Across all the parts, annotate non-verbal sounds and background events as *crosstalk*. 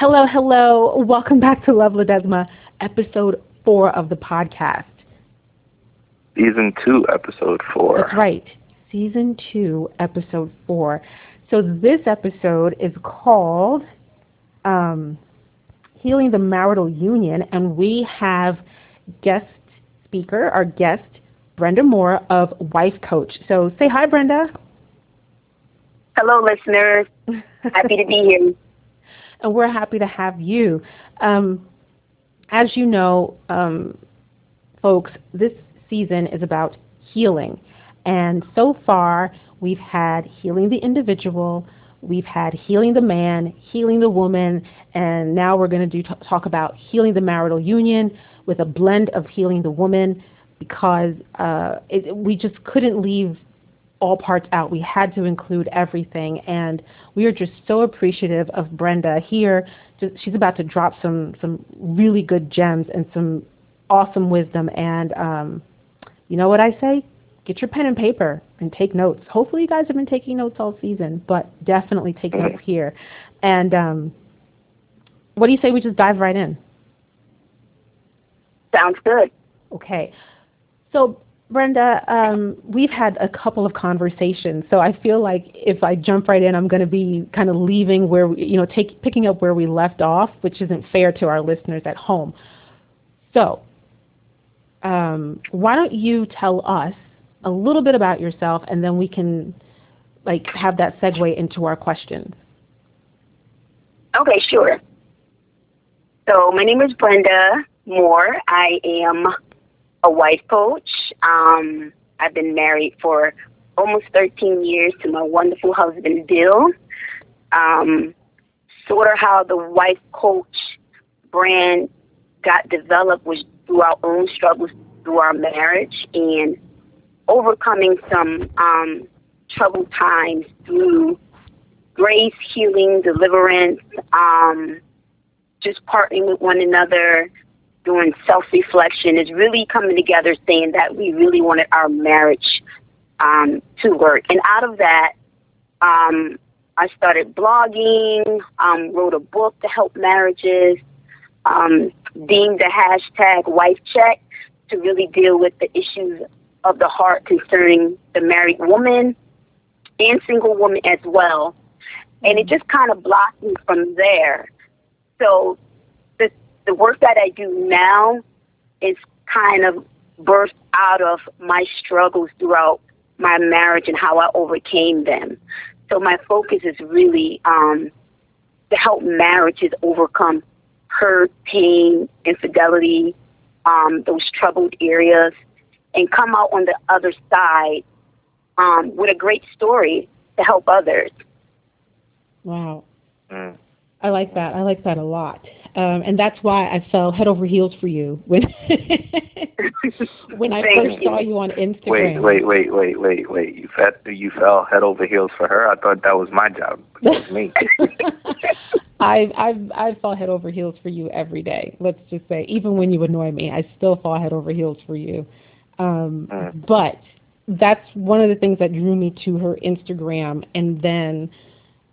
Hello, hello. Welcome back to Love Ledesma, episode four of the podcast. Season two, episode four. That's right. Season two, episode four. So this episode is called um, Healing the Marital Union, and we have guest speaker, our guest, Brenda Moore of Wife Coach. So say hi, Brenda. Hello, listeners. Happy to be here. And we're happy to have you. Um, as you know, um, folks, this season is about healing. And so far, we've had healing the individual, we've had healing the man, healing the woman, and now we're going to do talk about healing the marital union with a blend of healing the woman because uh, it, we just couldn't leave all parts out. We had to include everything, and we are just so appreciative of Brenda here. She's about to drop some some really good gems and some awesome wisdom. And um, you know what I say? Get your pen and paper and take notes. Hopefully, you guys have been taking notes all season, but definitely take notes here. And um, what do you say we just dive right in? Sounds good. Okay. So Brenda, um, we've had a couple of conversations, so I feel like if I jump right in, I'm going to be kind of leaving where we, you know, take picking up where we left off, which isn't fair to our listeners at home. So, um, why don't you tell us a little bit about yourself, and then we can like have that segue into our questions. Okay, sure. So my name is Brenda Moore. I am a wife coach. Um, I've been married for almost 13 years to my wonderful husband, Bill. Um, sort of how the wife coach brand got developed was through our own struggles through our marriage and overcoming some um, troubled times through grace, healing, deliverance, um, just partnering with one another, doing self reflection is really coming together saying that we really wanted our marriage um, to work. And out of that, um, I started blogging, um, wrote a book to help marriages, um, deemed the hashtag wife check to really deal with the issues of the heart concerning the married woman and single woman as well. And it just kind of blossomed from there. So the work that I do now is kind of birthed out of my struggles throughout my marriage and how I overcame them. So my focus is really um, to help marriages overcome hurt, pain, infidelity, um, those troubled areas, and come out on the other side um, with a great story to help others. Wow. Mm. I like that. I like that a lot. Um, and that's why I fell head over heels for you when *laughs* when I first saw you on Instagram. Wait, wait, wait, wait, wait, wait. You fell you fell head over heels for her. I thought that was my job. It was me. *laughs* I I I fall head over heels for you every day. Let's just say, even when you annoy me, I still fall head over heels for you. Um, mm. But that's one of the things that drew me to her Instagram, and then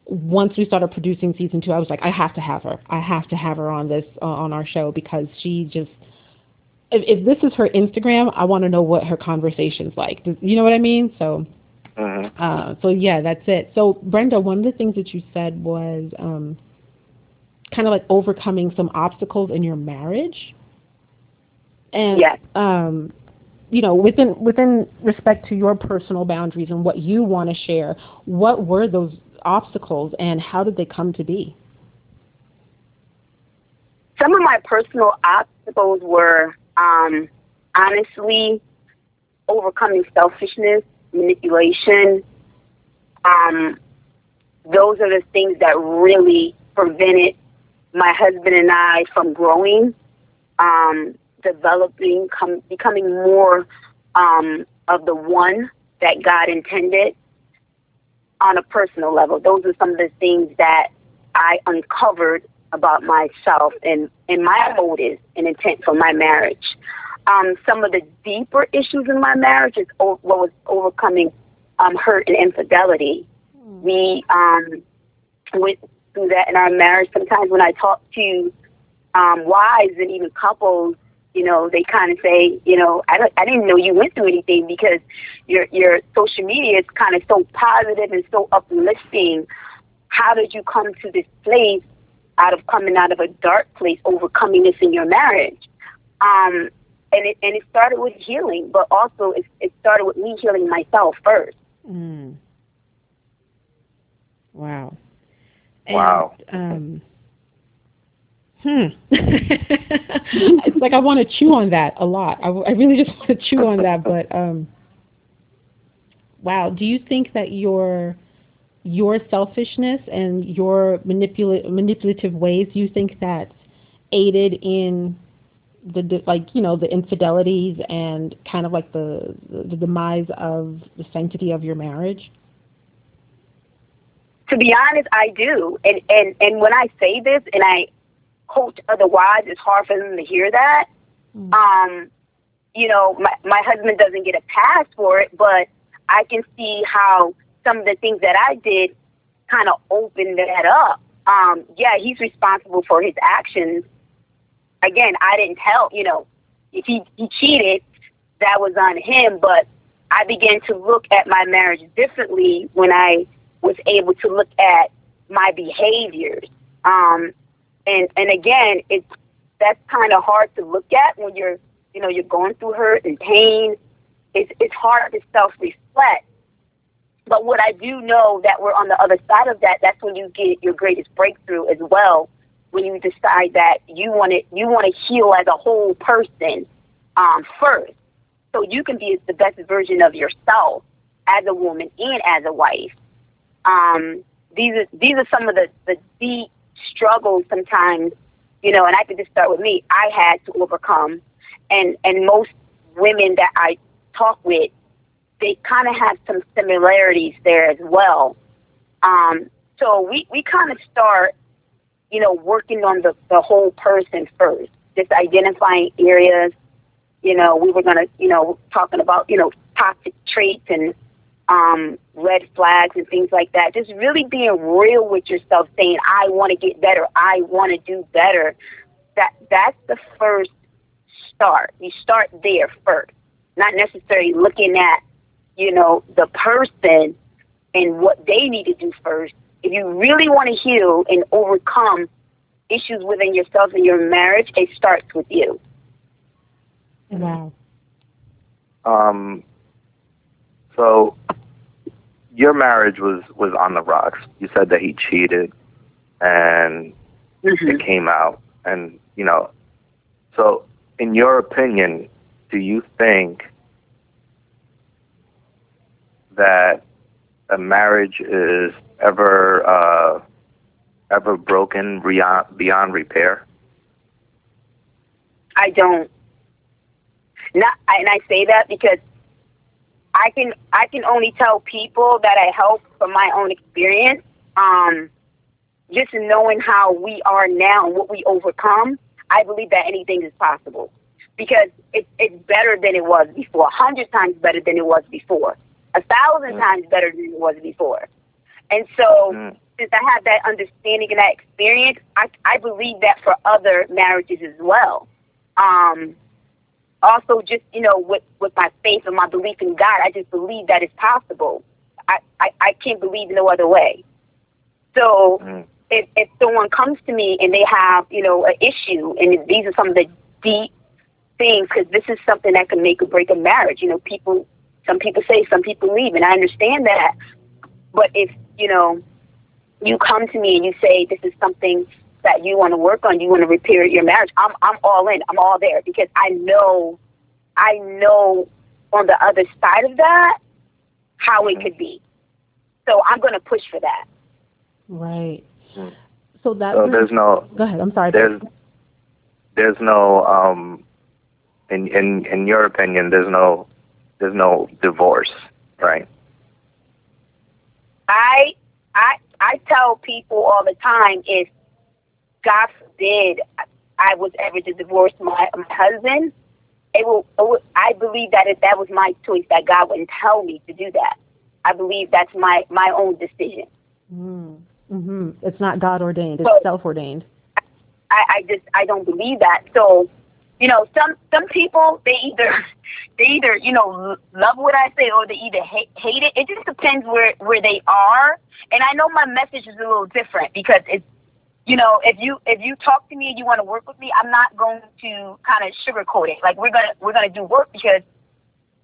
once we started producing season two, I was like, I have to have her. I have to have her on this uh, on our show because she just. If, if this is her Instagram, I want to know what her conversation's like. Does, you know what I mean? So, mm-hmm. uh, so yeah, that's it. So Brenda, one of the things that you said was um, kind of like overcoming some obstacles in your marriage. And yes. um, you know, within within respect to your personal boundaries and what you want to share, what were those obstacles and how did they come to be? Some of my personal obstacles were um, honestly overcoming selfishness, manipulation. Um, those are the things that really prevented my husband and I from growing, um, developing, com- becoming more um, of the one that God intended on a personal level. Those are some of the things that I uncovered about myself and, and my motives and intent for my marriage. Um, some of the deeper issues in my marriage is o- what was overcoming um, hurt and infidelity. Mm. We, um, with through that in our marriage. Sometimes when I talk to um, wives and even couples, you know, they kind of say, you know, I don't, I didn't know you went through anything because your your social media is kind of so positive and so uplifting. How did you come to this place out of coming out of a dark place, overcoming this in your marriage? Um, and it and it started with healing, but also it, it started with me healing myself first. Mm. Wow. Wow. um, hmm. *laughs* it's like I want to chew on that a lot. I, I really just *laughs* want to chew on that, but um, wow. Do you think that your your selfishness and your manipula- manipulative ways, do you think that aided in the like you know the infidelities and kind of like the the demise of the sanctity of your marriage? To be honest, I do, and and and when I say this, and I coach other wives, it's hard for them to hear that. Mm. Um, you know, my my husband doesn't get a pass for it, but I can see how some of the things that I did kind of opened that up. Um, yeah, he's responsible for his actions. Again, I didn't tell, you know, if he, he cheated, that was on him, but I began to look at my marriage differently when I was able to look at my behaviors. Um, and and again, it's that's kind of hard to look at when you're you know you're going through hurt and pain. It's it's hard to self reflect. But what I do know that we're on the other side of that. That's when you get your greatest breakthrough as well. When you decide that you want to you want to heal as a whole person um, first, so you can be the best version of yourself as a woman and as a wife. Um, these are these are some of the the deep struggles sometimes, you know. And I could just start with me. I had to overcome, and and most women that I talk with, they kind of have some similarities there as well. Um, so we we kind of start, you know, working on the the whole person first, just identifying areas. You know, we were gonna, you know, talking about, you know, toxic traits and um, red flags and things like that. Just really being real with yourself, saying, "I want to get better. I want to do better." That that's the first start. You start there first, not necessarily looking at, you know, the person and what they need to do first. If you really want to heal and overcome issues within yourself and your marriage, it starts with you. Wow. Um. So your marriage was was on the rocks. You said that he cheated, and mm-hmm. it came out, and you know. So, in your opinion, do you think that a marriage is ever uh, ever broken beyond beyond repair? I don't. Not, and I say that because I can I can only tell people that I help from my own experience. Um, just knowing how we are now and what we overcome, I believe that anything is possible because it, it's better than it was before, a hundred times better than it was before, a thousand mm. times better than it was before. And so, mm. since I have that understanding and that experience, I, I believe that for other marriages as well. Um, also just you know with with my faith and my belief in God, I just believe that it's possible. I I, I can't believe no other way. So mm. if if someone comes to me and they have you know an issue, and these are some of the deep things, because this is something that can make or break a marriage. You know, people some people say, some people leave, and I understand that. But if you know you come to me and you say this is something that you want to work on, you want to repair your marriage, I'm I'm all in. I'm all there because I know I know on the other side of that how it could be. So I'm going to push for that. Right. So that so there's no Go ahead. I'm sorry. There's there's no um in in in your opinion there's no there's no divorce, right? I I I tell people all the time if God forbid I was ever to divorce my, my husband, it will, it will, I believe that if that was my choice, that God wouldn't tell me to do that. I believe that's my, my own decision. Mm. hmm It's not God ordained. It's So- self ordained. I, I just I don't believe that. So, you know, some some people they either *laughs* they either you know love what I say or they either hate hate it. It just depends where where they are. And I know my message is a little different because it's you know if you if you talk to me and you want to work with me, I'm not going to kind of sugarcoat it. Like we're gonna we're gonna do work because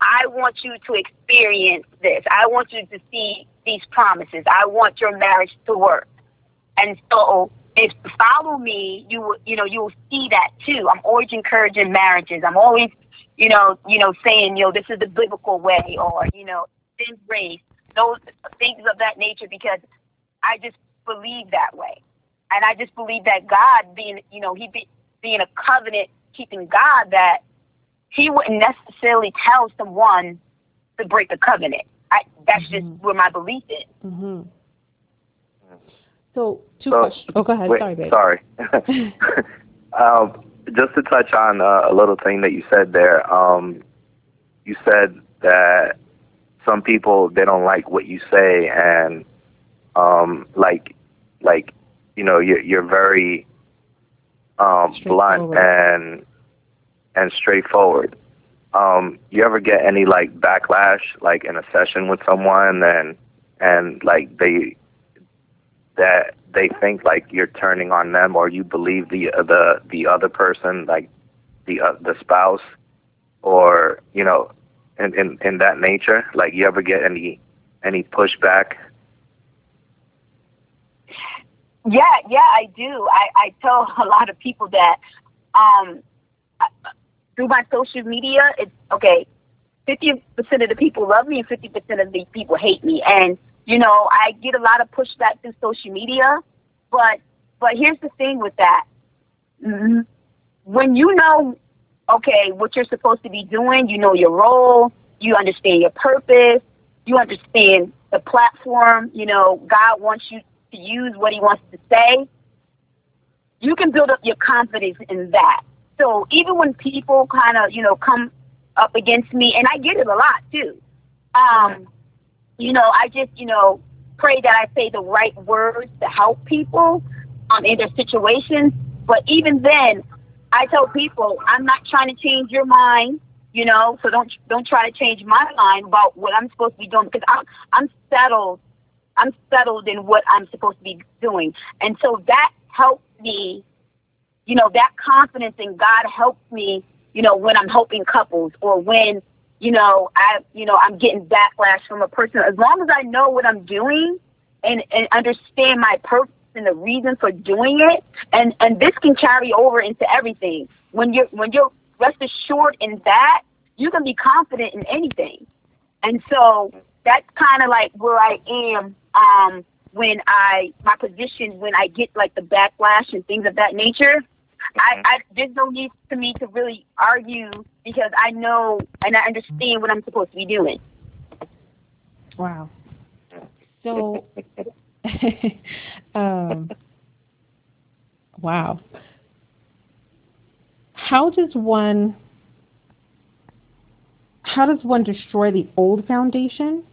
I want you to experience this. I want you to see these promises. I want your marriage to work. And so if you follow me, you will, you know, you will see that too. I'm always encouraging marriages. I'm always, you know, you know, saying, you know, this is the biblical way or, you know, sin grace, those things of that nature because I just believe that way. And I just believe that God being, you know, he be, being a covenant keeping God that he wouldn't necessarily tell someone to break the covenant. I, that's just Mhm. where my belief is. hmm So two So- questions. Oh, go ahead. Wait, Sorry, babe. sorry. *laughs* um, just to touch on uh, a little thing that you said there. Um, you said that some people they don't like what you say, and um, like, like, you know, you're you're very um, blunt and and straightforward. Um, you ever get any like backlash, like in a session with someone, and and like they that they think like you're turning on them or you believe the uh, the the other person like the uh, the spouse or you know in, in in that nature like you ever get any any pushback Yeah, yeah, I do. I, I tell *laughs* a lot of people that um, through my social media, it's okay. Fifty percent of the people love me, and fifty percent of the people hate me. And you know, I get a lot of pushback through social media. But but here's the thing with that: Mhm. when you know, okay, what you're supposed to be doing, you know your role, you understand your purpose, you understand the platform. You know, God wants you to use what He wants to say. You can build up your confidence in that. So even when people kind of, you know, come up against me, and I get it a lot too. Um, you know, I just, you know, pray that I say the right words to help people um, in their situations. But even then, I tell people I'm not trying to change your mind. You know, so don't don't try to change my mind about what I'm supposed to be doing because I'm I'm settled. I'm settled in what I'm supposed to be doing, and so that helps me you know, that confidence in God helps me, you know, when I'm helping couples or when, you know, I, you know, I'm getting backlash from a person. As long as I know what I'm doing and, and understand my purpose and the reason for doing it, and, and this can carry over into everything. When you're, when you're rest assured in that, you can be confident in anything. And so that's kind of like where I am, um, when I, my position, when I get like the backlash and things of that nature, I, I there's no need for me to really argue because I know and I understand what I'm supposed to be doing. Wow. So, *laughs* um, wow. How does one how does one destroy the old foundation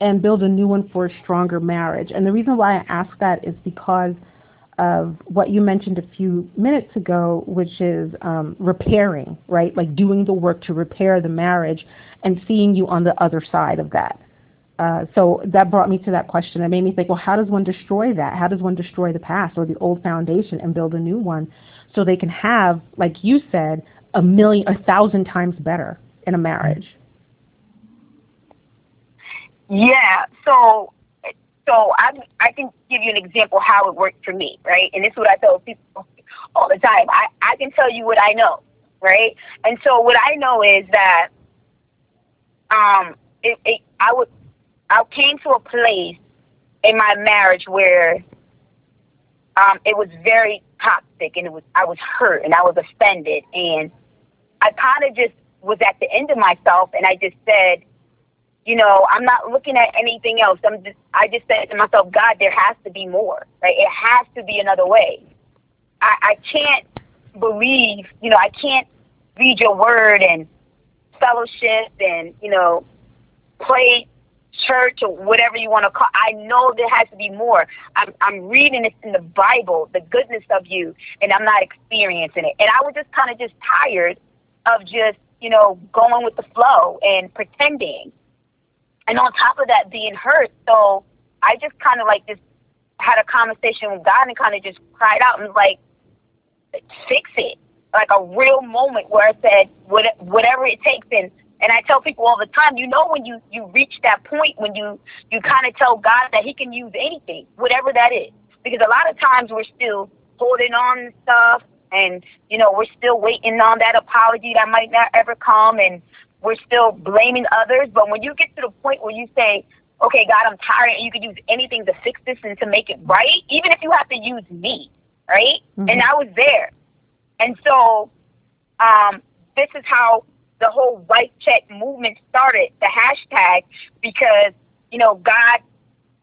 and build a new one for a stronger marriage? And the reason why I ask that is because of what you mentioned a few minutes ago, which is um, repairing, right? Like doing the work to repair the marriage and seeing you on the other side of that. Uh, so that brought me to that question. It made me think, well, how does one destroy that? How does one destroy the past or the old foundation and build a new one so they can have, like you said, a million, a thousand times better in a marriage? Yeah. So so I I can give you an example how it worked for me, right? And this is what I tell people all the time. I I can tell you what I know, right? And so what I know is that um it, it I would I came to a place in my marriage where um it was very toxic and it was I was hurt and I was offended and I kind of just was at the end of myself and I just said you know, I'm not looking at anything else. I'm just, I just said to myself, God, there has to be more, right? It has to be another way. I, I can't believe, you know, I can't read your word and fellowship and, you know, play church or whatever you want to call. I know there has to be more. I'm I'm reading this in the Bible, the goodness of you, and I'm not experiencing it. And I was just kind of just tired of just you know going with the flow and pretending, and on top of that being hurt. So I just kind of like just had a conversation with God and kind of just cried out and like, fix it. Like a real moment where I said, whatever it takes. And and I tell people all the time, you know, when you you reach that point when you you kind of tell God that He can use anything, whatever that is, because a lot of times we're still holding on to stuff, and you know, we're still waiting on that apology that might not ever come, and we're still blaming others. But when you get to the point where you say, okay, God, I'm tired, and you can use anything to fix this and to make it right, even if you have to use me, right? Mm-hmm. And I was there, and so um, this is how the whole wife check movement started, the hashtag, because, you know, God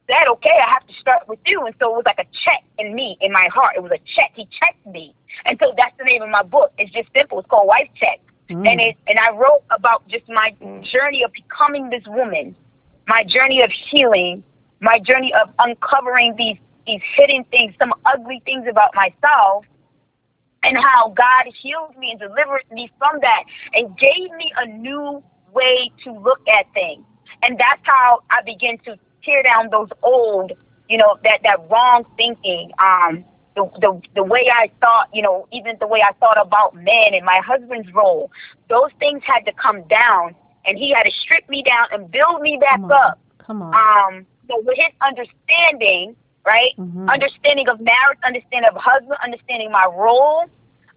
said, okay, I have to start with you. And so it was like a check in me, in my heart. It was a check. He checked me. And so that's the name of my book. It's just simple. It's called Wife Check. Mm. And it, and I wrote about just my journey of becoming this woman, my journey of healing, my journey of uncovering these these hidden things, some ugly things about myself, and how God healed me and delivered me from that and gave me a new way to look at things. And that's how I began to tear down those old, you know, that, that wrong thinking, um, the, the, the way I thought, you know, even the way I thought about men and my husband's role, those things had to come down and he had to strip me down and build me back Come up. Come on. Um, so with his understanding, right? Mhm. Understanding of marriage, understanding of husband, understanding my role.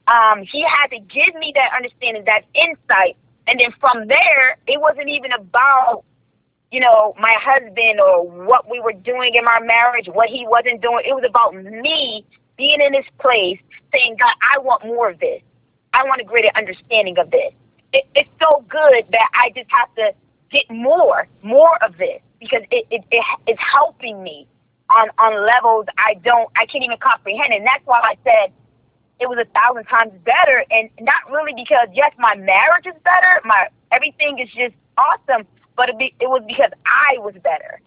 Um, he had to give me that understanding, that insight. And then from there, it wasn't even about, you know, my husband or what we were doing in our marriage, what he wasn't doing. It was about me being in this place saying, God, I want more of this. I want a greater understanding of this. It, it's so good that I just have to get more, more of this because it, it, it it's helping me on on levels I don't I can't even comprehend. And that's why I said it was a thousand times better. And not really because yes, my marriage is better, my everything is just awesome, but it, be, it was because I was better.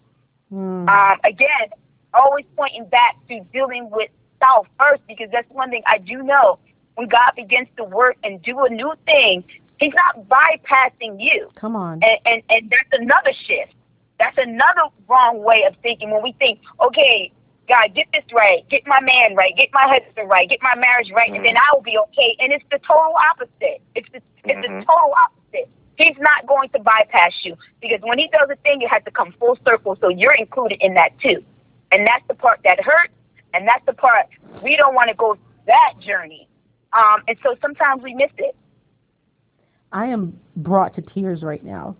Mm. Um, again, always pointing back to dealing with self first because that's one thing I do know. When God begins to work and do a new thing, He's not bypassing you. Come on. And, and, and that's another shift. That's another wrong way of thinking when we think, okay, God, get this right, get my man right, get my husband right, get my marriage right, Mm-hmm. and then I will be okay. And it's the total opposite. It's the, it's the total opposite. He's not going to bypass you because when he does a thing, it has to come full circle. So you're included in that too. And that's the part that hurts. And that's the part we don't want to go that journey. Um, and so sometimes we miss it. I am brought to tears right now.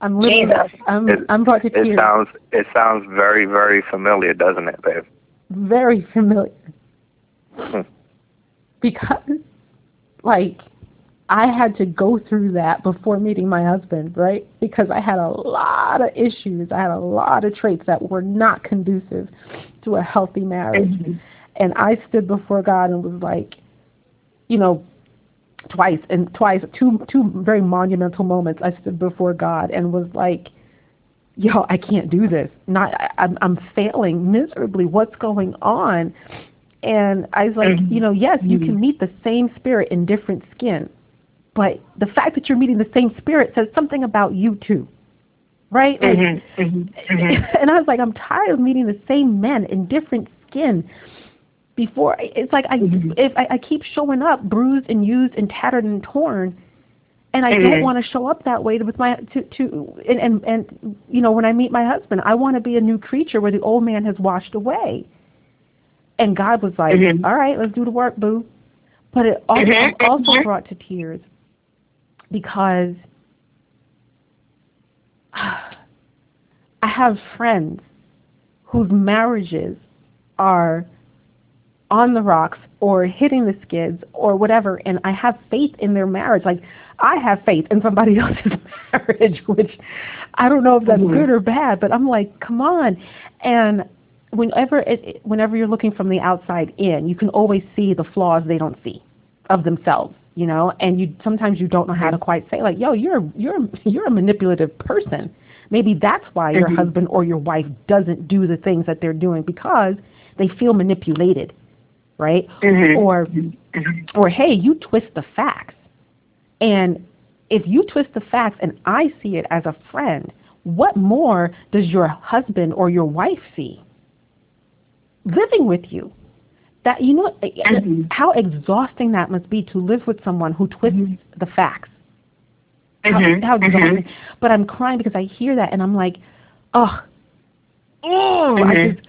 I'm literally, Jesus. I'm, It- I'm brought to It tears. sounds it sounds very very familiar, doesn't it, babe? very familiar. Hmm. because, like, I had to go through that before meeting my husband, right? Because I had a lot of issues. I had a lot of traits that were not conducive to a healthy marriage. And I stood before God and was like, you know, twice and twice, two two very monumental moments. I stood before God and was like, yo, I can't do this. Not, I, I'm, I'm failing miserably. What's going on? And I was like, Mhm. you know, yes, you can meet the same spirit in different skin, but the fact that you're meeting the same spirit says something about you too, right? Like, *laughs* and I was like, I'm tired of meeting the same men in different skin. Before it's like I Mhm. if I, I keep showing up bruised and used and tattered and torn, and I don't Mhm. want to show up that way with my to to and, and and you know when I meet my husband, I want to be a new creature where the old man has washed away. And God was like, Mhm. "All right, let's do the work, boo." But it also, Mhm, also brought to tears because *sighs* I have friends whose marriages are on the rocks or hitting the skids or whatever and I have faith in their marriage. Like I have faith in somebody *laughs* else's marriage, which I don't know if that's Mhm. good or bad, but I'm like, come on. And whenever it- whenever you're looking from the outside in, you can always see the flaws they don't see of themselves, you know, and you sometimes you don't know how to quite say like, yo, you're you're *laughs* you're a manipulative person Maybe that's why your Mhm. husband or your wife doesn't do the things that they're doing because they feel manipulated, right? Mhm. Or Mhm. or hey, you twist the facts. And if you twist the facts and I see it as a friend, what more does your husband or your wife see? Living with you. That you know Mhm. how exhausting that must be to live with someone who twists Mhm. the facts. How, Mhm. how Mhm. exhausting. But I'm crying because I hear that and I'm like, oh, oh, I just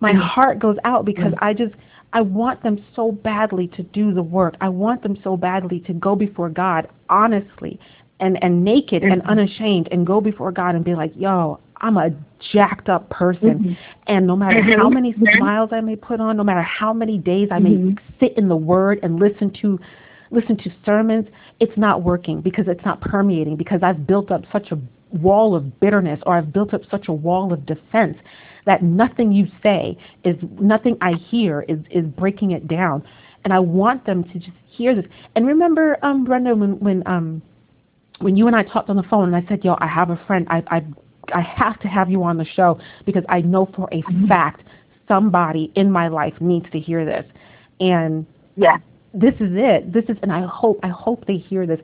my Mhm. heart goes out because. I just I want them so badly to do the work. I want them so badly to go before God honestly and and naked and unashamed and go before God and be like, "Yo, I'm a jacked up person." Mhm. And no matter Mhm. how many Mhm. smiles I may put on, no matter how many days I may Mhm. sit in the word and listen to listen to sermons, it's not working because it's not permeating because I've built up such a wall of bitterness or I've built up such a wall of defense that nothing you say is nothing I hear is is breaking it down. And I want them to just hear this. And remember, um, Brenda, when when um when you and I talked on the phone and I said, "Yo, I have a friend. I I I have to have you on the show because I know for a mm-hmm. fact somebody in my life needs to hear this." And Yeah. this is it. This is, and I hope I hope they hear this,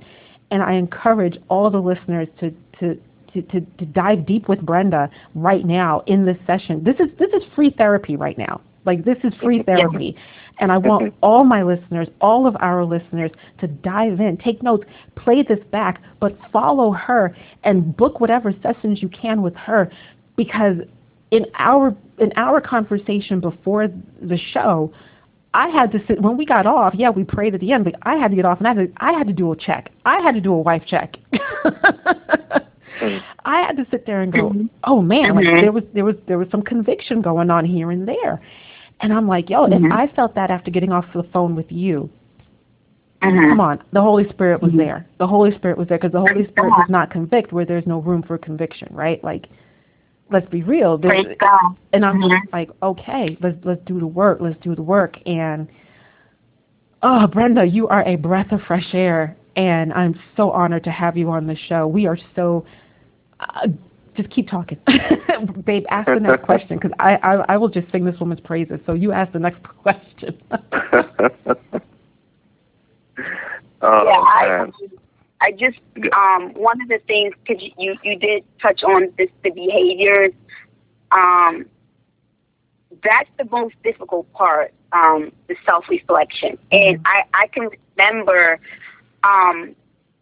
and I encourage all the listeners to to. To, to, to dive deep with Brenda right now in this session. This is this is free therapy right now. Like this is free therapy. And I want mm-hmm. all my listeners, all of our listeners to dive in, take notes, play this back, but follow her and book whatever sessions you can with her because in our in our conversation before the show, I had to sit when we got off. Yeah, we prayed at the end, but I had to get off, and I had to, I had to do a check. I had to do a wife check. Mm-hmm. *laughs* I had to sit there and go, Mhm. oh man, like mm-hmm. there was there was there was some conviction going on here and there, and I'm like, yo, Mhm. if I felt that after getting off the phone with you, Mhm. come on, the Holy Spirit was Mhm. there. The Holy Spirit was there because the Holy Spirit does not convict where there's no room for conviction, right? Like, let's be real. There's- and I'm Mhm. like, okay, let's let's do the work. Let's do the work. And oh, Brenda, you are a breath of fresh air, and I'm so honored to have you on the show. We are so. Uh, just keep talking, *laughs* babe. Ask the next question because I, I I will just sing this woman's praises. So you ask the next *laughs* question. *laughs* oh yeah, I. I just um one of the things because you, you you did touch on this the behaviors. Um, that's the most difficult part. Um, the self reflection, and I I can remember um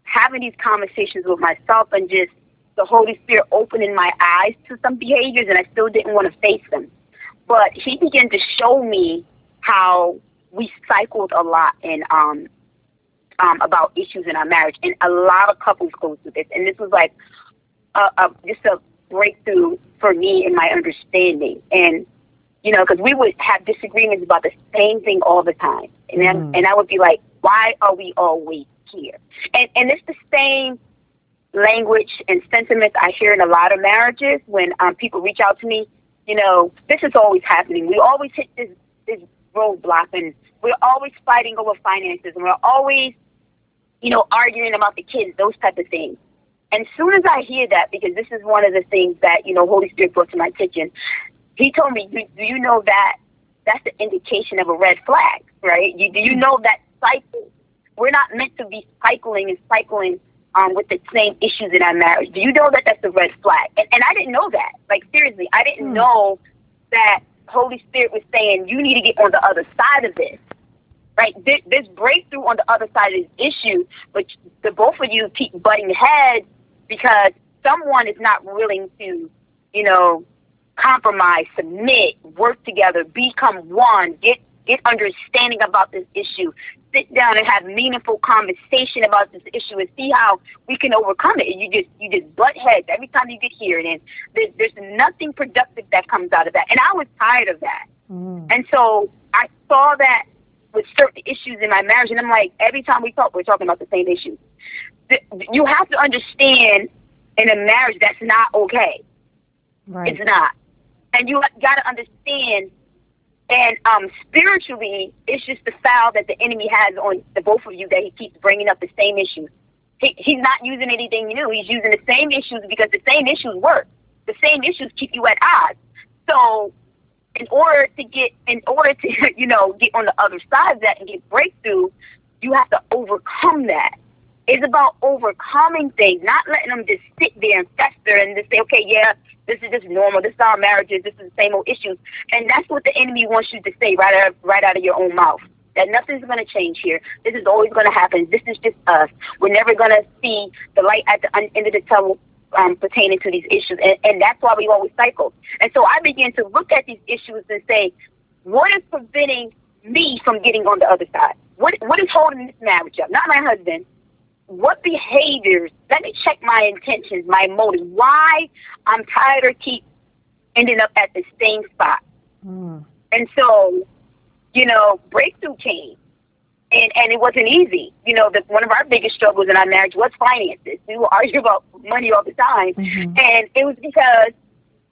having these conversations with myself and just the Holy Spirit opening my eyes to some behaviors, and I still didn't want to face them. But He began to show me how we cycled a lot in um um, about issues in our marriage, and a lot of couples go through this. And this was like a, a just a breakthrough for me in my understanding. And you know, because we would have disagreements about the same thing all the time, and then Mm. and I would be like, why are we always here? And and it's the same language and sentiments I hear in a lot of marriages when um, people reach out to me. You know, this is always happening. We always hit this this roadblock, and we're always fighting over finances, and we're always you know, arguing about the kids, those type of things. And as soon as I hear that, because this is one of the things that, you know, Holy Spirit brought to my attention, he told me, do, do you know that that's the indication of a red flag, right? You, do you know that cycle? We're not meant to be cycling and cycling um, with the same issues in our marriage. Do you know that that's a red flag? And, and I didn't know that. Like, seriously, I didn't Hmm. know that Holy Spirit was saying, you need to get on the other side of this right? There, there's breakthrough on the other side of this issue, but the both of you keep butting heads because someone is not willing to, you know, compromise, submit, work together, become one, get get understanding about this issue, sit down and have meaningful conversation about this issue, and see how we can overcome it. And you just you just butt heads every time you get here, and there's, there's nothing productive that comes out of that. And I was tired of that. Mm. And so I saw that with certain issues in my marriage, and I'm like, every time we talk, we're talking about the same issues. Th- You have to understand in a marriage that's not okay. Right. It's not. And you got to understand, and um, spiritually, it's just the foul that the enemy has on the both of you that he keeps bringing up the same issues. he, he's not using anything new. He's using the same issues because the same issues work. The same issues keep you at odds. So in order to get in order to *laughs* you know get on the other side of that and get breakthrough, you have to overcome that. It's about overcoming things, not letting them just sit there and fester and just say, okay, yeah, this is just normal. This is our marriages. This is the same old issues. And that's what the enemy wants you to say right out, right out of your own mouth. That nothing's going to change here. This is always going to happen. This is just us. We're never going to see the light at the end of the tunnel um, pertaining to these issues. And, and that's why we always cycle. And so I began to look at these issues and say, what is preventing me from getting on the other side? What, what is holding this marriage up? Not my husband. What behaviors? Let me check my intentions, my motive. Why I'm tired or keep ending up at the same spot. Mm. And so, you know, breakthrough came and and it wasn't easy. You know, the, one of our biggest struggles in our marriage was finances. We would argue about money all the time, mm-hmm. and it was because,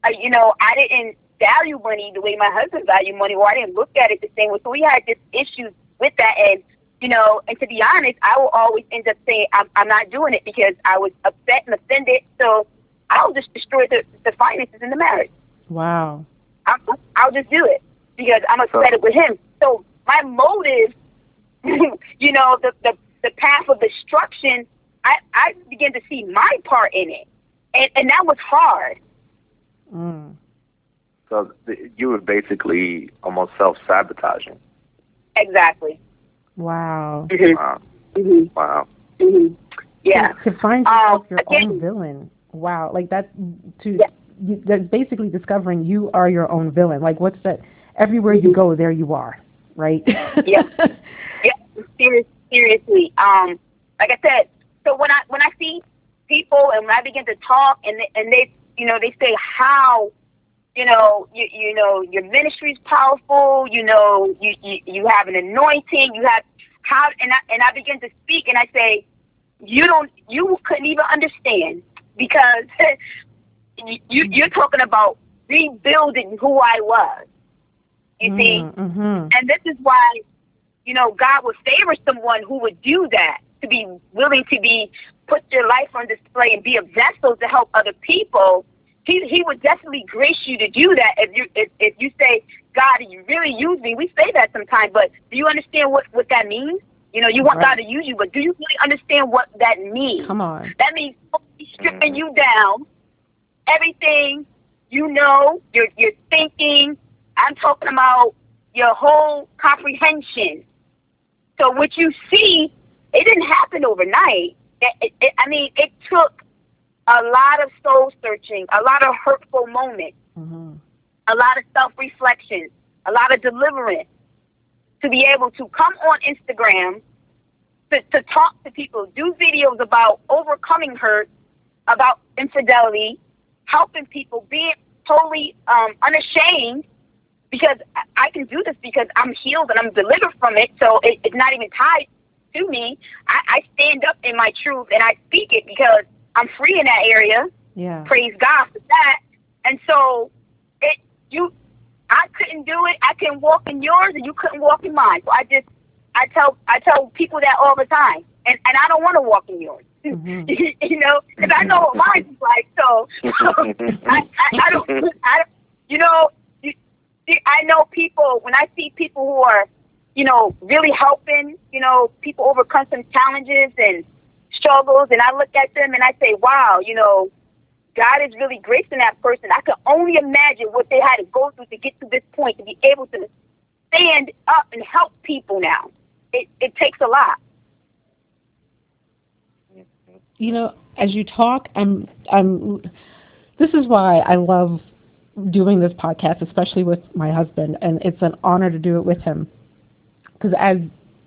uh, you know, I didn't value money the way my husband valued money, or I didn't look at it the same way. So we had just issues with that, and you know, and to be honest, I will always end up saying I'm, I'm not doing it because I was upset and offended. So I'll just destroy the, the finances in the marriage. Wow. I'll, I'll just do it because I'm upset with him. So my motive *laughs* you know, the, the, the path of destruction, I, I began to see my part in it. And, and that was hard. Mm. So the, you were basically almost self sabotaging. Exactly. Wow. Mm-hmm. Wow. Mm-hmm. Wow. Mm-hmm. Yeah. To, to find yourself um, your again, own villain. Wow. Like that to yeah. you, that's basically discovering you are your own villain. Like what's that? Everywhere you go, there you are. Right. *laughs* yeah. serious, seriously. Um, like I said, so when I when I see people and when I begin to talk and they, and they you know they say how you know you you know your ministry is powerful. You know you, you you have an anointing. You have how and I and I begin to speak and I say you don't you couldn't even understand because *laughs* you you're talking about rebuilding who I was. You see, mm-hmm. and this is why you know, God would favor someone who would do that, to be willing to be put their life on display and be a vessel to help other people. He he would definitely grace you to do that if you if, if you say, God, you really use me. We say that sometimes, but do you understand what what that means? You know, you want right. God to use you, but do you really understand what that means? Come on. That means stripping mm-hmm. you down, everything you know, you're you're thinking. I'm talking about your whole comprehension. So what you see, it didn't happen overnight. It, it, it, I mean, it took a lot of soul searching, a lot of hurtful moments, mm-hmm. a lot of self reflection, a lot of deliverance to be able to come on Instagram to, to talk to people, do videos about overcoming hurt, about infidelity, helping people, being totally um, unashamed because I can do this because I'm healed and I'm delivered from it. So it, it's not even tied to me. I, I stand up in my truth and I speak it because I'm free in that area. Yeah. Praise God for that. And so it you I couldn't do it. I can walk in yours and you couldn't walk in mine. So I just I tell I tell people that all the time. And and I don't want to walk in yours. *laughs* Mm-hmm. you know, because I know what mine is like. So *laughs* I, I, I don't I don't you know I know people when I see people who are, you know, really helping, you know, people overcome some challenges and struggles, and I look at them and I say, wow, you know, God is really gracing that person. I can only imagine what they had to go through to get to this point to be able to stand up and help people now. It it takes a lot. You know, as you talk, I'm I'm this is why I love doing this podcast, especially with my husband, and it's an honor to do it with him. Because as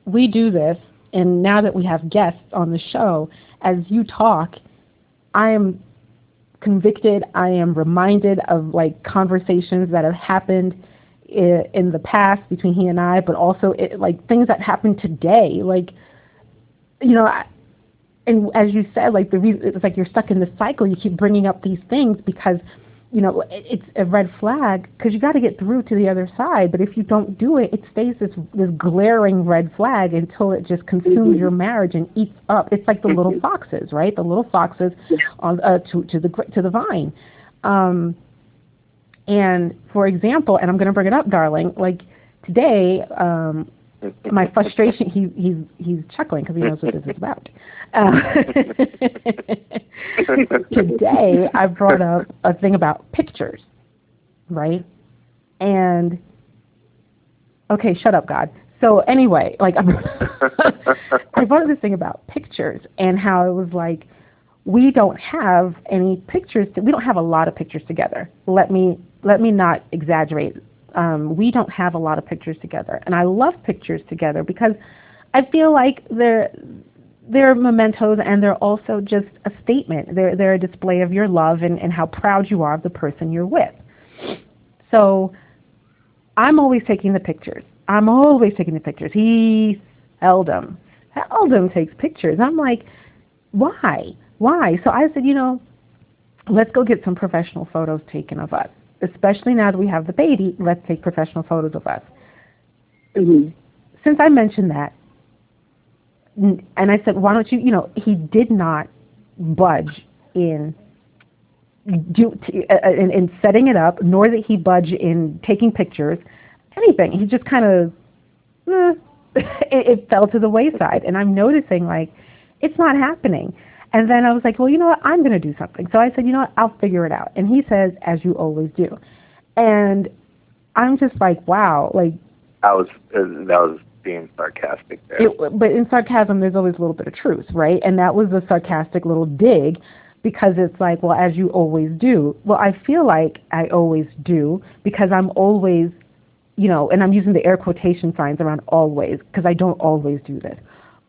we do this, and now that we have guests on the show, as you talk, I am convicted. I am reminded of like conversations that have happened in the past between he and I, but also it, like things that happen today. Like, you know, I, and as you said, like the reason it's like you're stuck in this cycle. You keep bringing up these things because you know, it- it's a red flag because you got to get through to the other side. But if you don't do it, it stays this this glaring red flag until it just consumes Mhm. your marriage and eats up. It's like the little Mhm. foxes, right? The little foxes on uh, to to the gr- to the vine. Um, and for example, and I'm going to bring it up, darling. Like today, um, my frustration. He he's he's chuckling because he knows what this is about. Uh, *laughs* today, I brought up a thing about pictures, right? And okay, shut up, God. So anyway, like *laughs* I brought up this thing about pictures and how it was like we don't have any pictures. To, we don't have a lot of pictures together. Let me let me not exaggerate. Um, we don't have a lot of pictures together, and I love pictures together because I feel like they're they're mementos and they're also just a statement. They're they're a display of your love and, and how proud you are of the person you're with. So I'm always taking the pictures. I'm always taking the pictures. He seldom, seldom takes pictures. I'm like, why? Why? So I said, you know, let's go get some professional photos taken of us. Especially now that we have the baby, let's take professional photos of us. Mhm. Since I mentioned that, and I said, why don't you, you know, he did not budge in do t- uh, in, in setting it up, nor did he budge in taking pictures, anything. He just kind of, eh, *laughs* it, it fell to the wayside. And I'm noticing like, it's not happening. And then I was like, well, you know what? I'm going to do something. So I said, you know what? I'll figure it out. And he says, as you always do. And I'm just like, wow, like I was uh, that was being sarcastic there. it, but in sarcasm, there's always a little bit of truth, right? And that was a sarcastic little dig because it's like, well, as you always do. Well, I feel like I always do because I'm always, you know, and I'm using the air quotation signs around always because I don't always do this.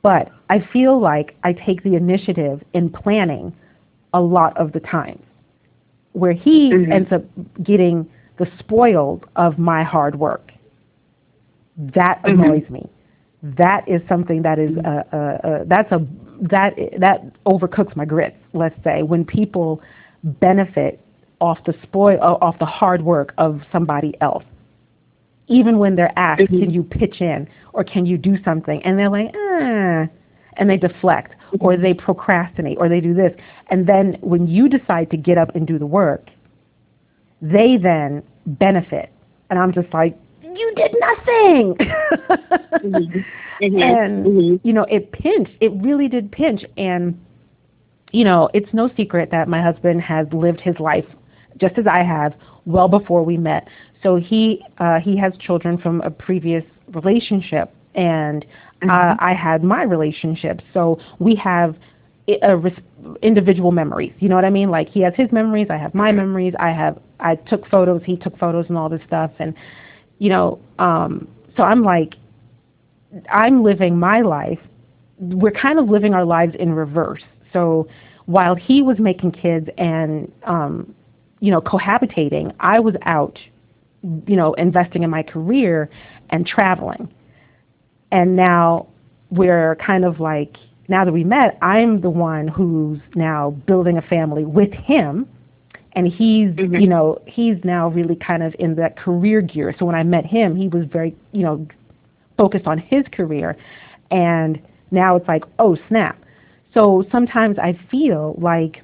But I feel like I take the initiative in planning a lot of the time where he Mhm. ends up getting the spoiled of my hard work. That Mhm. annoys me. That is something that is uh, uh, uh, that's a that that overcooks my grits. Let's say when people benefit off the spoil off the hard work of somebody else, even when they're asked, Mhm. "Can you pitch in?" or "Can you do something?" and they're like, "Ah," and they deflect or they procrastinate or they do this, and then when you decide to get up and do the work, they then benefit, and I'm just like, "You did nothing." *laughs* Mhm. Mhm. and Mhm. you know it pinched. It really did pinch. And you know it's no secret that my husband has lived his life just as i have well before we met. So he uh he has children from a previous relationship. And uh, Mhm. i had my relationship. So we have a res- individual memories. You know what i mean? Like he has his memories. I have my memories. I have i took photos. He took photos and all this stuff. And you know um so i'm like I'm living my life. We're kind of living our lives in reverse. So while he was making kids and um, you know cohabitating, I was out, you know, investing in my career and traveling. And now we're kind of like now that we met, I'm the one who's now building a family with him. And he's, Mhm. you know, he's now really kind of in that career gear. So when I met him, he was very, you know, focused on his career. And now it's like oh snap. So sometimes i feel like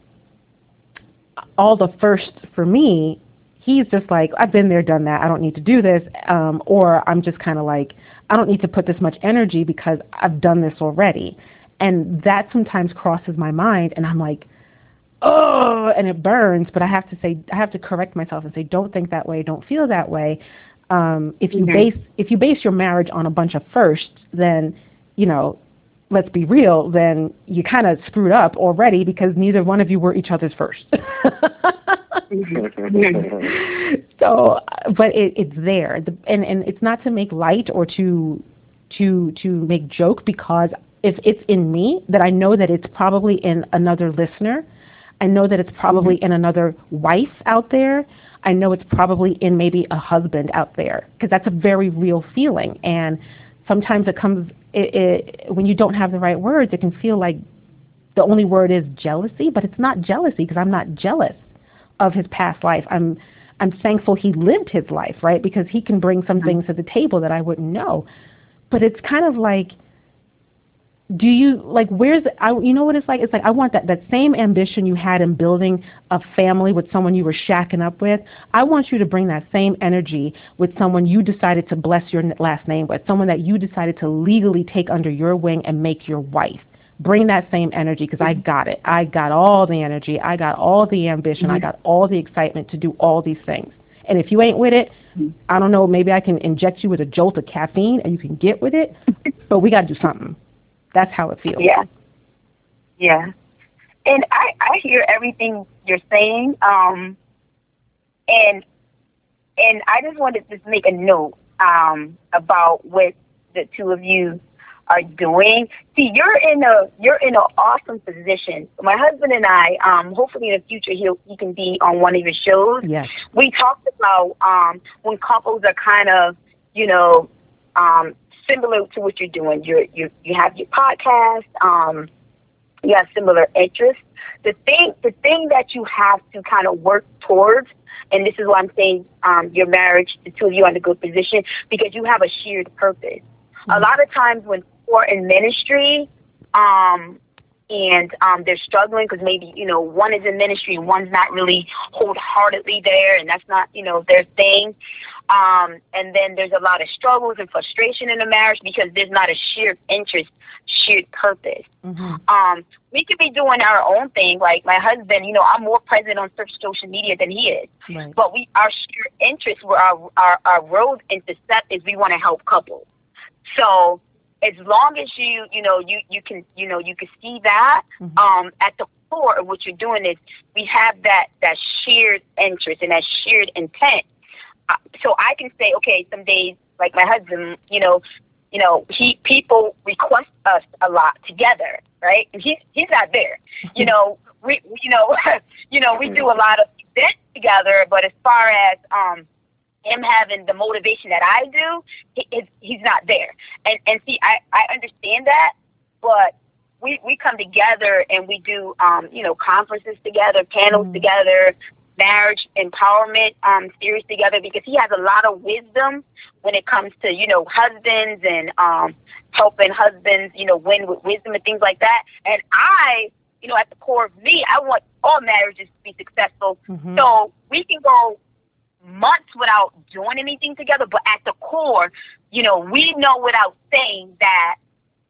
all the first for me he's just like i've been there done that. I don't need to do this. Um or i'm just kind of like i don't need to put this much energy because i've done this already. And that sometimes crosses my mind and i'm like oh and it burns but i have to say i have to correct myself and say don't think that way don't feel that way um, if you Mhm. base if you base your marriage on a bunch of firsts, then you know, let's be real, then you kind of screwed up already because neither one of you were each other's first. *laughs* so, but it, it's there, the, and and it's not to make light or to to to make joke because if it's in me, that I know that it's probably in another listener. I know that it's probably mm-hmm. in another wife out there. I know it's probably in maybe a husband out there because that's a very real feeling. And sometimes it comes it, it, when you don't have the right words, it can feel like the only word is jealousy, but it's not jealousy because I'm not jealous of his past life. I'm I'm thankful he lived his life, right? Because he can bring some mm-hmm. things to the table that I wouldn't know. But it's kind of like do you like where's I you know what it's like? It's like I want that that same ambition you had in building a family with someone you were shacking up with. I want you to bring that same energy with someone you decided to bless your last name with someone that you decided to legally take under your wing and make your wife. Bring that same energy because I got it. I got all the energy. I got all the ambition. Mm-hmm. I got all the excitement to do all these things. And if you ain't with it I don't know maybe I can inject you with a jolt of caffeine and you can get with it but we got to do something that's how it feels. Yeah. Yeah. And I, I hear everything you're saying. Um, and and I just wanted to just make a note um, about what the two of you are doing. See, you're in a you're in an awesome position. My husband and I, um, hopefully in the future, he'll he can be on one of your shows. Yes. We talked about um, when couples are kind of, you know, um, similar to what you're doing. You you you have your podcast. Um, you have similar interests. The thing the thing that you have to kind of work towards, and this is why I'm saying um, your marriage, the two of you are in a good position because you have a shared purpose. Mm-hmm. A lot of times when we're in ministry, um, and um, they're struggling because maybe you know one is in ministry and one's not really wholeheartedly there, and that's not you know their thing. Um, and then there's a lot of struggles and frustration in a marriage because there's not a shared interest, shared purpose. Mm-hmm. Um, we could be doing our own thing. Like my husband, you know, I'm more present on social media than he is. Right. But we, our shared interest, where our, our, our road intersect is we want to help couples. So as long as you, you know, you, you can, you know, you can see that, mm-hmm. um, at the core of what you're doing is we have that, that shared interest and that shared intent so I can say, okay, some days, like my husband, you know, you know, he people request us a lot together, right? And he's he's not there. *laughs* You know, we you know, *laughs* you know, we do a lot of events together, but as far as um him having the motivation that I do, he, he's not there. And and see, I I understand that, but we we come together and we do um you know conferences together, panels mm-hmm. together, marriage empowerment um, series together because he has a lot of wisdom when it comes to you know husbands and um, helping husbands you know win with wisdom and things like that. And I, you know, at the core of me, I want all marriages to be successful. Mm-hmm. So we can go months without doing anything together, but at the core, you know, we know without saying that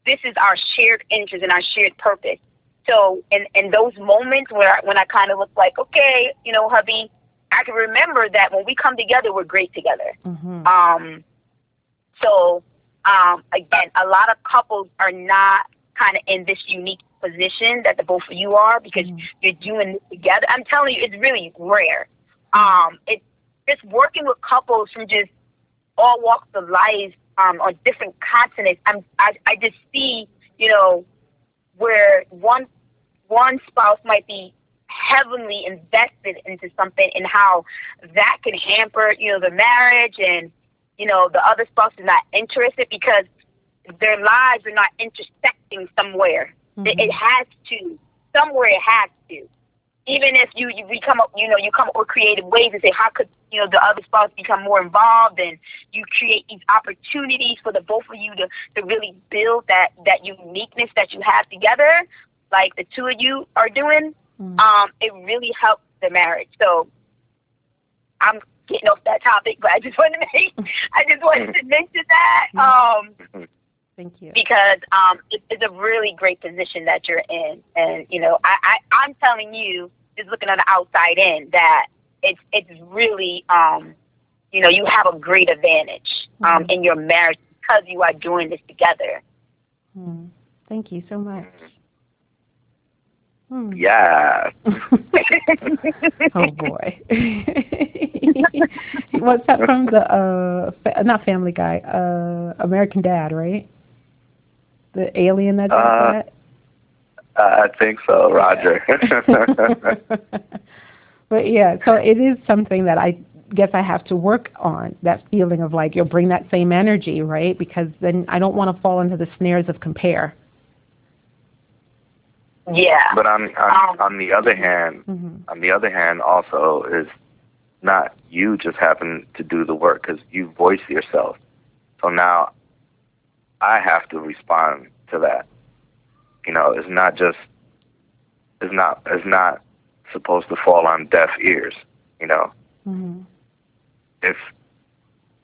this is our shared interest and our shared purpose. So in in those moments where I, when I kind of look like, okay, you know, hubby, I can remember that when we come together, we're great together. Mm-hmm. Um, so um, again, a lot of couples are not kind of in this unique position that the both of you are because mm-hmm. you're doing this together. I'm telling you, it's really rare. Um, it's just working with couples from just all walks of life um, on different continents. I'm, I, I just see, you know, where one one spouse might be heavily invested into something and how that can hamper, you know, the marriage and, you know, the other spouse is not interested because their lives are not intersecting somewhere. Mm-hmm. It, has to. Somewhere it has to. Even if you, you we come up, you know, you come up with creative ways and say, how could, you know, the other spouse become more involved and you create these opportunities for the both of you to, to really build that, that uniqueness that you have together like the two of you are doing, mm-hmm. um, it really helps the marriage. So I'm getting off that topic, but I just wanted to *laughs* make, I just wanted to mention that. Um, Thank you. Because um, it, it's a really great position that you're in, and you know, I, I I'm telling you, just looking on the outside in, that it's it's really um, you know, you have a great advantage um, mm-hmm. in your marriage because you are doing this together. Mm. Thank you so much. Hmm. Yeah. *laughs* oh boy. *laughs* What's that from the uh fa- not Family Guy, uh American Dad, right? The alien that does uh, that. I think so, Roger. *laughs* but yeah, so it is something that I guess I have to work on that feeling of like you'll bring that same energy, right? Because then I don't want to fall into the snares of compare. Yeah. But on on, Um, on the other hand, hmm on the other hand, also is not you just happen to do the work because you voice yourself. So now I have to respond to that. You know, it's not just it's not it's not supposed to fall on deaf ears. You know, hmm if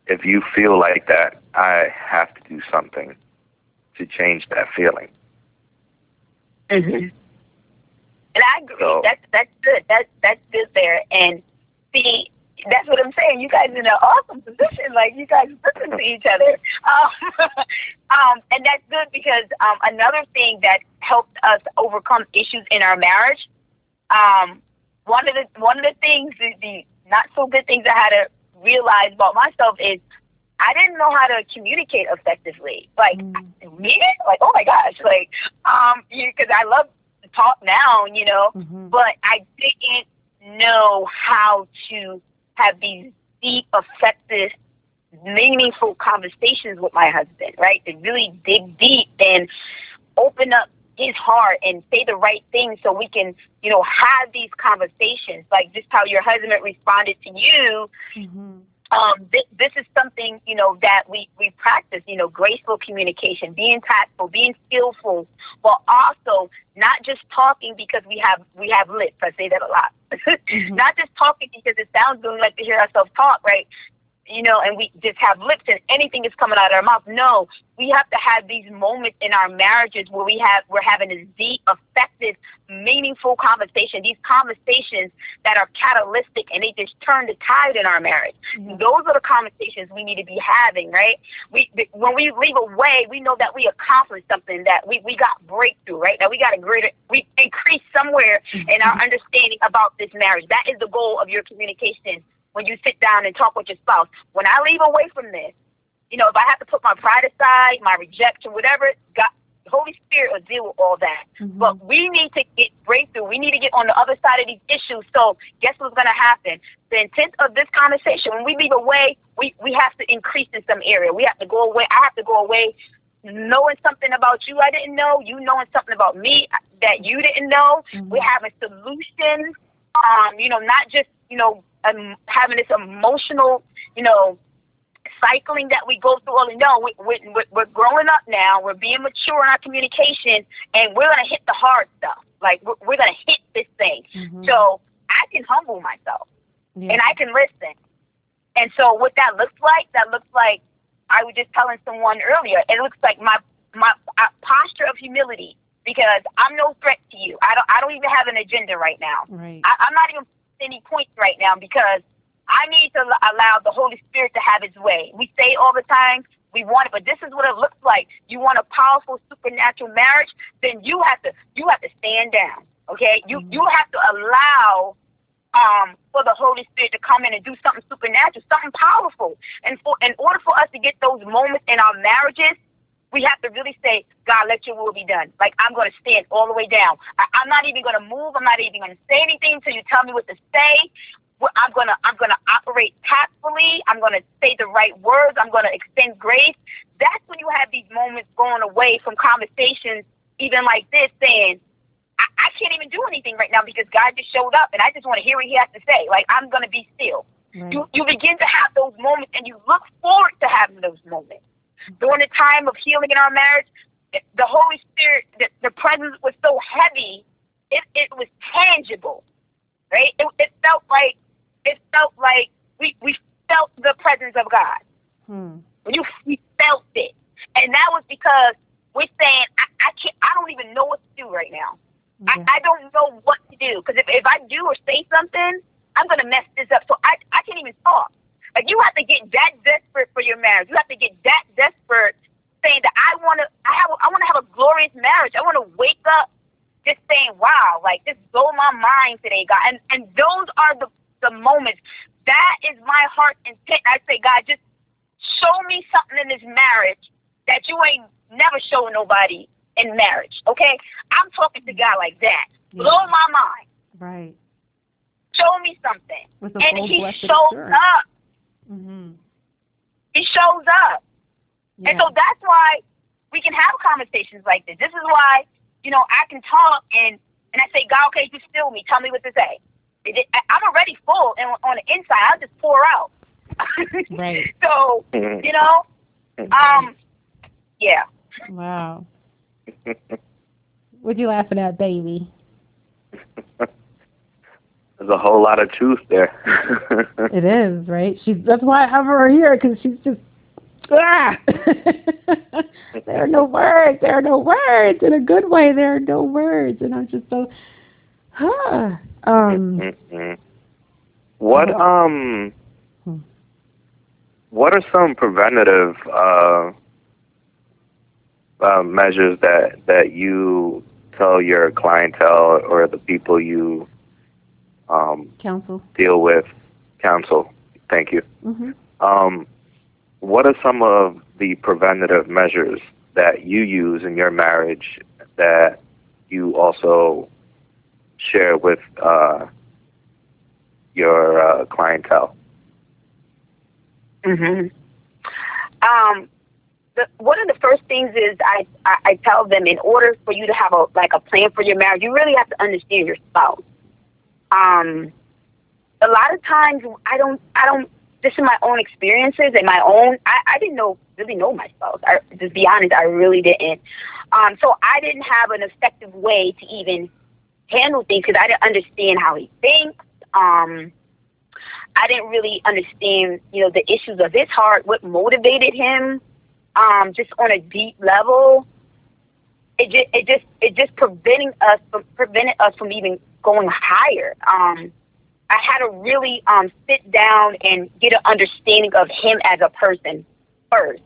if you feel like that, I have to do something to change that feeling. Hmm And I agree. So- that's that's good. That's that's good there. And see, that's what I'm saying. You guys in an awesome position. Like you guys listen to each other. *laughs* Um, um, and that's good because um, another thing that helped us overcome issues in our marriage. Um, one of the one of the things, the, the not so good things I had to realize about myself is I didn't know how to communicate effectively. Like Mm. me, like oh my gosh, like um, because I love to talk now, you know, hmm but I didn't know how to have these deep, effective, meaningful conversations with my husband, right? To really dig deep and open up his heart and say the right things so we can, you know, have these conversations. Like just how your husband responded to you hmm um, this, this is something you know that we we practice. You know, graceful communication, being tactful, being skillful, but also not just talking because we have we have lips. I say that a lot. *laughs* Mhm. Not just talking because it sounds good. We like to hear ourselves talk, right? You know, and we just have lips and anything is coming out of our mouth. No, we have to have these moments in our marriages where we have we're having this deep, effective, meaningful conversation. These conversations that are catalytic and they just turn the tide in our marriage. Yeah. Those are the conversations we need to be having, right? We when we leave away, we know that we accomplished something, that we, we got breakthrough, right? That we got a greater we increased somewhere mm-hmm. in our understanding about this marriage. That is the goal of your communication when you sit down and talk with your spouse. When I leave away from this, you know, if I have to put my pride aside, my rejection, whatever, God, Holy Spirit will deal with all that. Mhm. But we need to get breakthrough. We need to get on the other side of these issues. So guess what's going to happen? The intent of this conversation, when we leave away, we, we have to increase in some area. We have to go away. I have to go away knowing something about you I didn't know, you knowing something about me that you didn't know. Mhm. We're having solutions. Um, you know, not just, you know, um, having this emotional, you know, cycling that we go through. Well, no, we, we, we're, we're growing up now. We're being mature in our communication, and we're going to hit the hard stuff. Like, we're, we're going to hit this thing. Mhm. So I can humble myself, Yeah. and I can listen. And so what that looks like, that looks like, I was just telling someone earlier, it looks like my, my uh, posture of humility because I'm no threat to you. I don't, I don't even have an agenda right now. right. I, I'm not even any points right now because I need to allow the Holy Spirit to have His way. We say all the time we want it, but this is what it looks like. You want a powerful supernatural marriage, then you have to you have to stand down. Okay, you Mhm. you have to allow um, for the Holy Spirit to come in and do something supernatural, something powerful. And for in order for us to get those moments in our marriages, we have to really say, God, let your will be done. Like I'm going to stand all the way down. I, I'm not even going to move. I'm not even going to say anything until you tell me what to say. I'm gonna I'm gonna operate tactfully. I'm gonna say the right words. I'm gonna extend grace. That's when you have these moments going away from conversations, even like this, saying, I, I can't even do anything right now because God just showed up, and I just want to hear what He has to say. Like I'm gonna be still. right. You you begin to have those moments, and you look forward to having those moments. During the time of healing in our marriage, the Holy Spirit, the, the presence was so heavy, it, it was tangible, right? It, it felt like it felt like we we felt the presence of God. Hmm. When you we felt it, and that was because we're saying I, I can't. I don't even know what to do right now. Yeah. I, I don't know what to do because if, if I do or say something, I'm gonna mess this up. So I I can't even talk. Like you have to get that desperate for your marriage. You have to get that desperate, saying that I want to. I have. I want to have a glorious marriage. I want to wake up just saying, "Wow!" Like just blow my mind today, God. And and those are the the moments. That is my heart intent. I say, God, just show me something in this marriage that you ain't never shown nobody in marriage. Okay? I'm talking to God like that. Yeah. Blow my mind. Right. Show me something. And he showed assurance. up. Mm-hmm. He shows up. Yeah. And so that's why we can have conversations like this. This is why, you know, I can talk and and I say, God, okay, just still me. Tell me what to say. I'm already full, and on the inside, I'll just pour out. *laughs* right. So, you know, um, yeah. Wow. *laughs* what you laughing at, baby? *laughs* There's a whole lot of truth there. *laughs* it is, right? She's that's why I have her here because she's just ah. *laughs* there are no words. There are no words in a good way. There are no words, and I'm just so. Huh. Um. Mm-hmm. *laughs* What um. Hmm. What are some preventative uh, uh, measures that that you tell your clientele or the people you um, counsel deal with counsel? Thank you. Mm-hmm. Um, what are some of the preventative measures that you use in your marriage that you also share with uh, your uh, clientele? Mhm. Um, the, one of the first things is I, I I tell them in order for you to have a like a plan for your marriage, you really have to understand your spouse. Um, a lot of times I don't I don't just in my own experiences and my own I, I didn't know really know my spouse. I just be honest, I really didn't. Um, so I didn't have an effective way to even handle things because I didn't understand how he thinks. Um, I didn't really understand, you know, the issues of his heart, what motivated him, um, just on a deep level. It just, it just, it just preventing us from prevented us from even going higher. Um, I had to really um, sit down and get an understanding of him as a person first.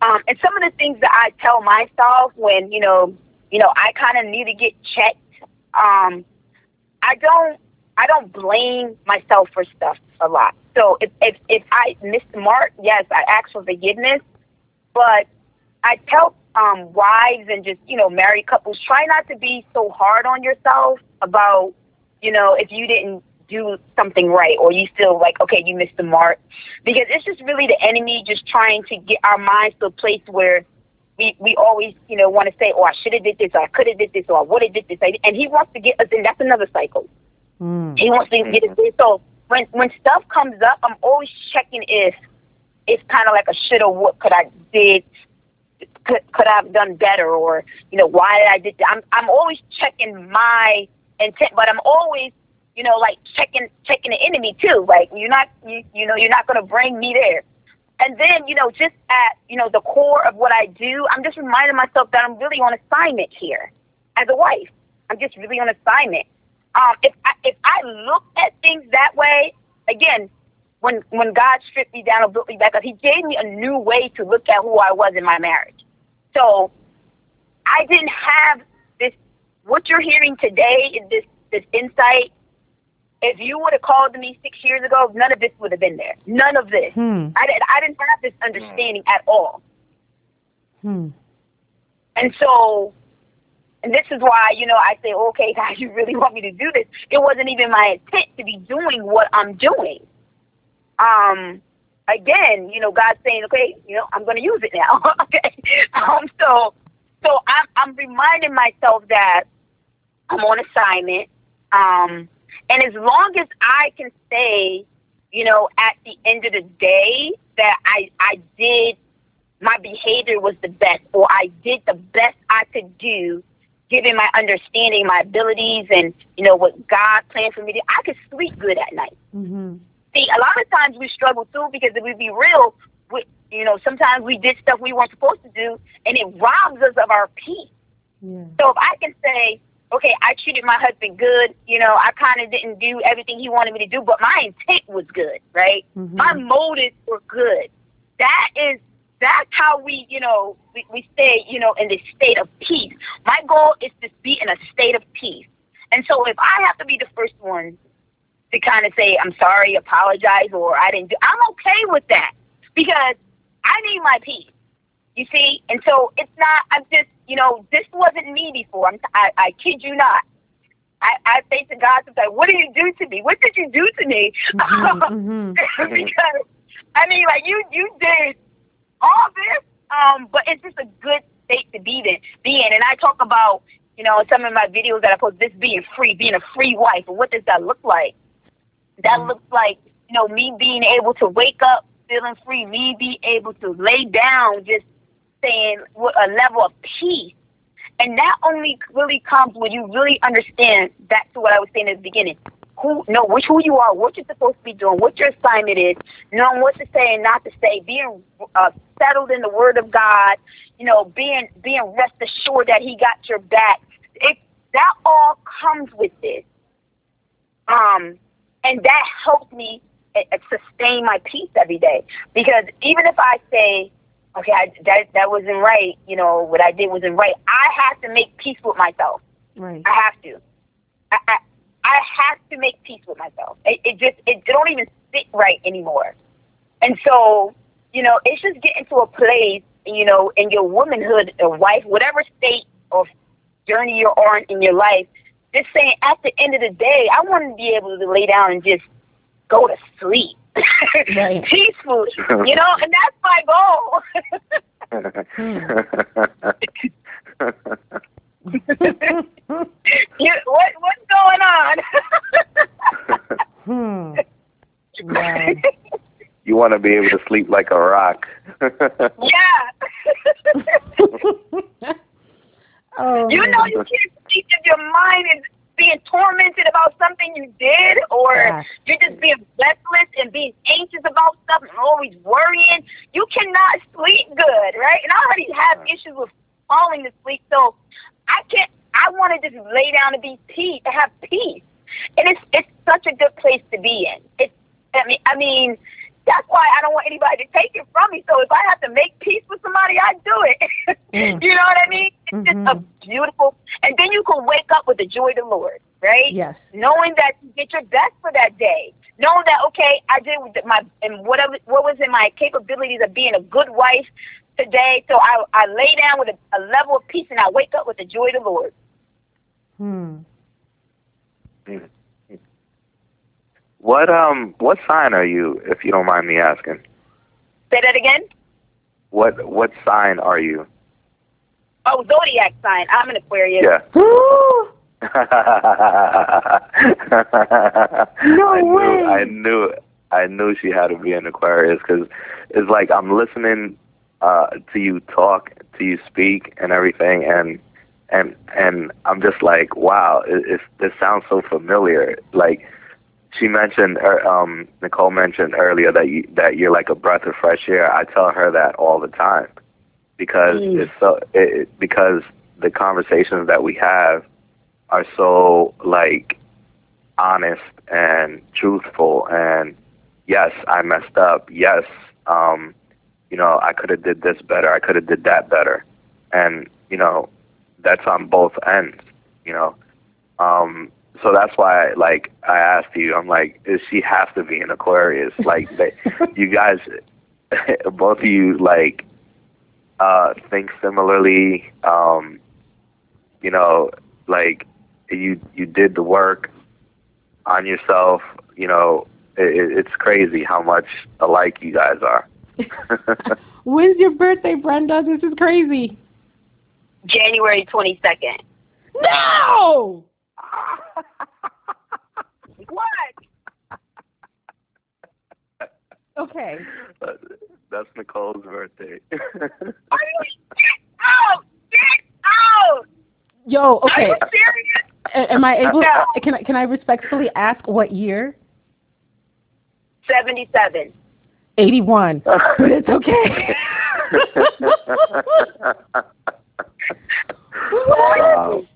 Um, and some of the things that I tell myself when you know, you know, I kind of need to get checked. Um, I don't, I don't blame myself for stuff a lot. So if if if I missed the mark, yes, I ask for forgiveness. But I tell um, wives and just you know married couples try not to be so hard on yourself about you know if you didn't do something right or you feel like okay you missed the mark. Because it's just really the enemy just trying to get our minds to a place where we we always you know want to say oh I should have did this or I could have did this or I would have did this. And he wants to get us in that's another cycle. Mm. he wants to get us in. So when when stuff comes up I'm always checking if it's kind of like a shoulda what could I did could could I have done better or you know why did I did? I'm I'm always checking my intent but I'm always you know like checking checking the enemy too like you're not you, you know you're not going to bring me there and then you know just at you know the core of what I do I'm just reminding myself that I'm really on assignment here as a wife I'm just really on assignment um if I, if I look at things that way again when when God stripped me down and built me back up, He gave me a new way to look at who I was in my marriage. So I didn't have this. What you're hearing today is this this insight. If you would have called me six years ago, none of this would have been there. None of this. Hmm. I didn't. I didn't have this understanding at all. Hmm. And so, and this is why you know I say, okay, *laughs* God, you really want me to do this? It wasn't even my intent to be doing what I'm doing um, again, you know, God's saying, okay, you know, I'm going to use it now. *laughs* okay. Um, so, so I'm, I'm reminding myself that I'm on assignment. Um, and as long as I can say, you know, at the end of the day that I, I did, my behavior was the best, or I did the best I could do, given my understanding, my abilities, and, you know, what God planned for me to, I could sleep good at night Mm-hmm. See, a lot of times we struggle too because if we be real, we, you know, sometimes we did stuff we weren't supposed to do, and it robs us of our peace. Yeah. So if I can say, okay, I treated my husband good, you know, I kind of didn't do everything he wanted me to do, but my intent was good, right? Mhm. My motives were good. That is, that's how we, you know, we, we stay, you know, in this state of peace. My goal is to be in a state of peace. And so if I have to be the first one to kind of say, I'm sorry, apologize, or I didn't do, I'm okay with that because I need my peace. You see? And so it's not, I'm just, you know, this wasn't me before. I'm, I, I kid you not. I, I say to God sometimes, what did you do to me? What did you do to me? *laughs* *laughs* Mhm, mhm. because, I mean, like, you, you did all this, um, but it's just a good state to be in. Be in. And I talk about you know, some of my videos that I post, this being free, being a free wife, what does that look like? That Mm. looks like, you know, me being able to wake up feeling free, me be able to lay down just saying with a level of peace. And that only really comes when you really understand back to what I was saying at the beginning. Who know which who you are, what you're supposed to be doing, what your assignment is, knowing what to say and not to say, being uh, settled in the Word of God, you know, being being rest assured that He got your back. It that all comes with this, um, and that helps me uh, uh, sustain my peace every day. Because even if I say, okay, I, that that wasn't right, you know, what I did wasn't right, I have to make peace with myself. Right. I have to. I, I, I have to make peace with myself. It, it just it, it don't even sit right anymore. And so, you know, it's just getting to a place, you know, in your womanhood or wife, whatever state or journey you're on in your life, just saying at the end of the day, I want to be able to lay down and just go to sleep. Right. *laughs* Peacefully. You know, and that's my goal. *laughs* you, what what's going on? *laughs* hmm. Wow. you want to be able to sleep like a rock. yeah. oh. you know you can't sleep if your mind is being tormented about something you did or Yeah. you're just being restless and being anxious about stuff and always worrying. You cannot sleep good, right? And I already have issues with falling to sleep, so I can't I want to just lay down and be peace to have peace. And it's it's such a good place to be in. It's I mean I mean that's why I don't want anybody to take it from me. So if I have to make peace with somebody, I do it. *laughs* Mm. you know what I mean? It's just a Mhm. beautiful, and then you can wake up with the joy of the Lord, right? Yes. Knowing that you get your best for that day. Knowing that okay, I did my and whatever what was in my capabilities of being a good wife today. So I I lay down with a, a level of peace, and I wake up with the joy of the Lord. Hmm. What um what sign are you, if you don't mind me asking? Say that again. What what sign are you? Oh, zodiac sign. I'm an Aquarius. Yeah. *gasps* No *laughs* I way. Knew, I knew I knew she had to be an Aquarius because it's like I'm listening uh, to you talk, to you speak, and everything, and and and I'm just like, wow, it, it's, this sounds so familiar. Like she mentioned, er, um, Nicole mentioned earlier that you that you're like a breath of fresh air. I tell her that all the time because Mm. it's so it, it- because the conversations that we have are so like honest and truthful and yes i messed up yes um you know i could have did this better i could have did that better and you know that's on both ends you know um so that's why like i asked you i'm like is she has to be an aquarius *laughs* like they, you guys *laughs* both of you like uh think similarly um you know like you you did the work on yourself you know it, it's crazy how much alike you guys are *laughs* When's your birthday, Brenda? This is crazy. January 22nd. No. *laughs* What? Okay. that's nicole's birthday Are you get out? Get out! Yo. Are Okay. you serious? Am I able? No. Can I can I respectfully ask what year? 77. Eighty-one. *laughs* But it's okay. *laughs* wow Are you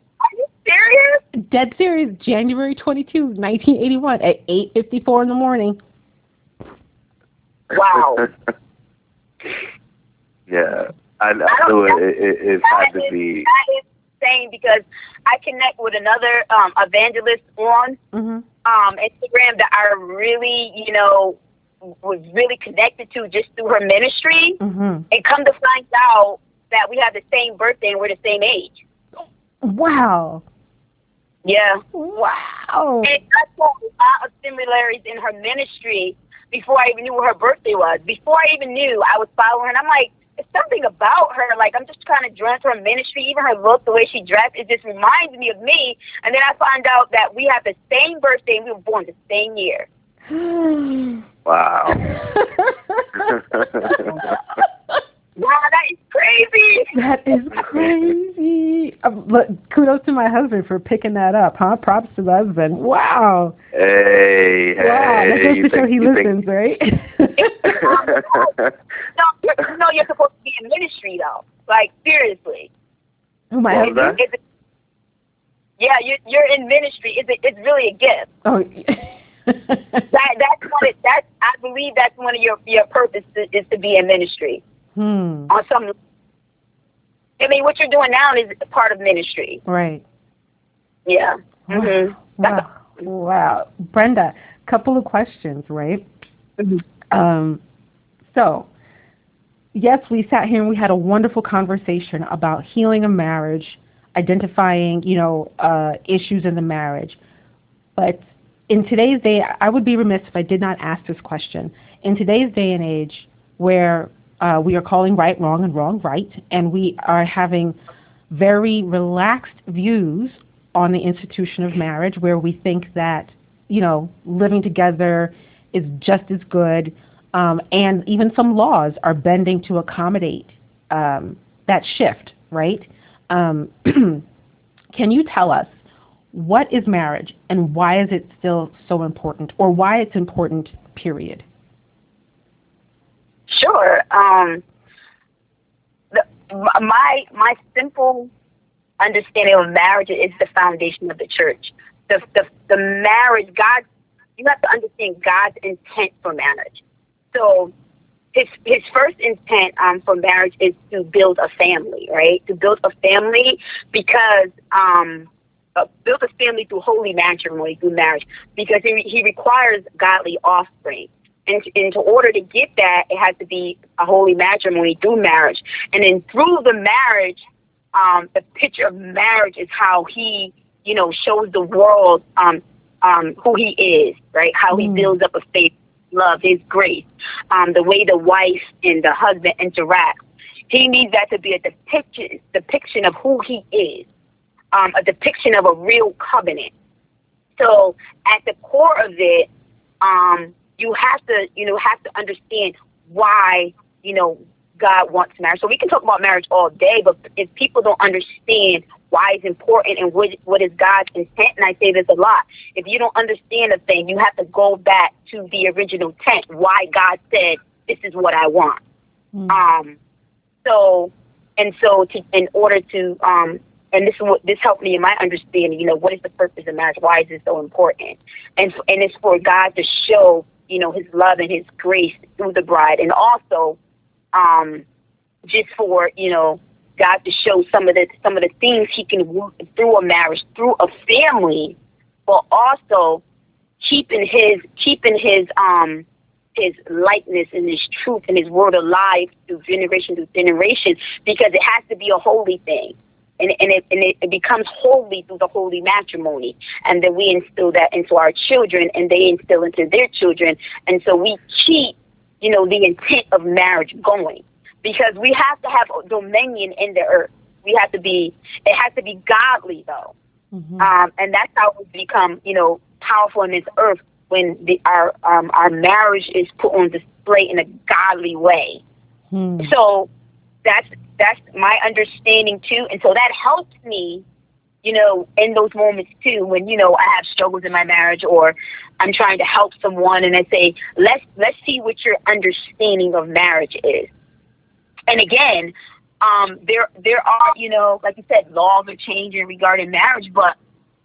serious? Dead serious. January 22, 1981, at 8:54 in the morning. Wow. *laughs* yeah i, I don't knew it, know. it, it, it had to is- be That is insane because I connect with another um, evangelist on Mhm. um, Instagram that I really, you know, was really connected to just through her ministry. Mhm. And come to find out that we have the same birthday and we're the same age. Wow. Yeah. Wow. And I saw a lot of similarities in her ministry before I even knew what her birthday was. Before I even knew, I was following her, and I'm like, it's something about her. Like I'm just kind of drawn to her ministry, even her look, the way she dressed. It just reminds me of me. And then I find out that we have the same birthday. and We were born the same year. *sighs* Wow. *laughs* *laughs* Wow, that is crazy. That is crazy. Um, look, kudos to my husband for picking that up, huh? Props to the husband. Wow. hey, hey. wow. That goes to show he you think- listens, right? No, you're, no, you're supposed to be in ministry though. Like seriously. oh, my What husband. that? It's, yeah, you're you're in ministry. It's a, it's really a gift. Oh. That that's one. Of, that I believe that's one of your your purpose is, is to be in ministry hmm. on some. I mean, what you're doing now is part of ministry. Right. Yeah. hmm Wow. Wow. Brenda, couple of questions, right? Mhm. Um, so, yes, we sat here and we had a wonderful conversation about healing a marriage, identifying, you know, uh, issues in the marriage. But in today's day, I would be remiss if I did not ask this question. In today's day and age, where uh, we are calling right wrong and wrong right, and we are having very relaxed views on the institution of marriage, where we think that, you know, living together is just as good, um, and even some laws are bending to accommodate um, that shift, right? Um, *clears throat* can you tell us what is marriage and why is it still so important, or why it's important, period? Sure. Um, the, my my simple understanding of marriage is the foundation of the church. The the the marriage, God, you have to understand God's intent for marriage. So his his first intent um, for marriage is to build a family, right? To build a family because um, uh, build a family through holy matrimony, through marriage, because he, he requires godly offspring. And, and to order to get that, it has to be a holy matrimony through marriage. And then through the marriage, um, the picture of marriage is how he, you know, shows the world um, um, who he is, right? How he Mm. builds up a faith, love, his grace, um, the way the wife and the husband interact. He needs that to be a depiction, depiction of who he is, um, a depiction of a real covenant. So at the core of it, um, you have to, you know, have to understand why, you know, God wants marriage. So we can talk about marriage all day, but if people don't understand why it's important and what what is God's intent, and I say this a lot, if you don't understand a thing, you have to go back to the original intent, why God said, "This is what I want." Mm. Um, so and so to in order to um, and this is what this helped me in my understanding. You know, what is the purpose of marriage? Why is it so important? And and it's for God to show you know His love and His grace through the bride, and also um, just for you know God to show some of the some of the things He can work through a marriage, through a family, but also keeping His keeping His um his likeness and his truth and his word alive through generation to generation because it has to be a holy thing. And, and, it, and it, it becomes holy through the holy matrimony. And then we instill that into our children and they instill into their children. And so we keep, you know, the intent of marriage going because we have to have dominion in the earth. We have to be, it has to be godly though. Mhm. Um, and that's how we become, you know, powerful in this earth when the, our um, our marriage is put on display in a godly way. Hmm. So that's that's my understanding too, and so that helps me, you know, in those moments too when you know I have struggles in my marriage or I'm trying to help someone, and I say let's let's see what your understanding of marriage is. And again, um, there there are you know like you said laws are changing regarding marriage, but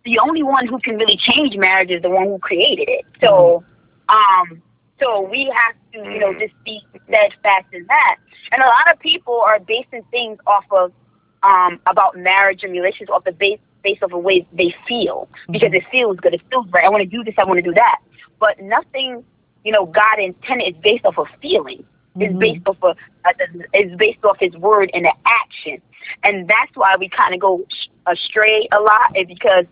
the only one who can really change marriage is the one who created it. So, um, so we have to, you know, just be steadfast in that. And a lot of people are basing things off of um, about marriage and relations off the base based off of ways they feel because it feels good, it feels right. I want to do this, I want to do that. But nothing, you know, God intended is based off of feeling. It's Mhm. based off of uh, it's based off His word and the action, and that's why we kind of go astray a lot, is because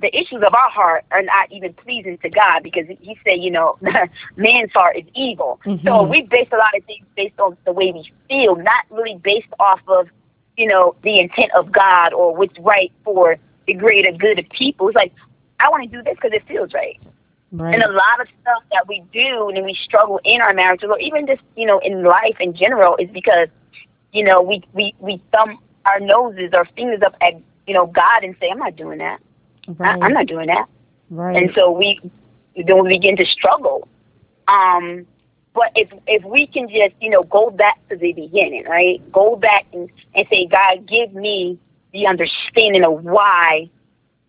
the issues of our heart are not even pleasing to God because He said, you know, *laughs* man's heart is evil. Mhm. So we base a lot of things based on the way we feel, not really based off of, you know, the intent of God or what's right for the greater good of people. It's like I want to do this because it feels right. Right. And a lot of stuff that we do and we struggle in our marriages or even just, you know, in life in general is because, you know, we, we, we thumb our noses or fingers up at, you know, God and say, I'm not doing that. Right. I, I'm not doing that. right. And so we then we begin to struggle. Um, but if if we can just, you know, go back to the beginning, right? Go back and, and say, God, give me the understanding of why,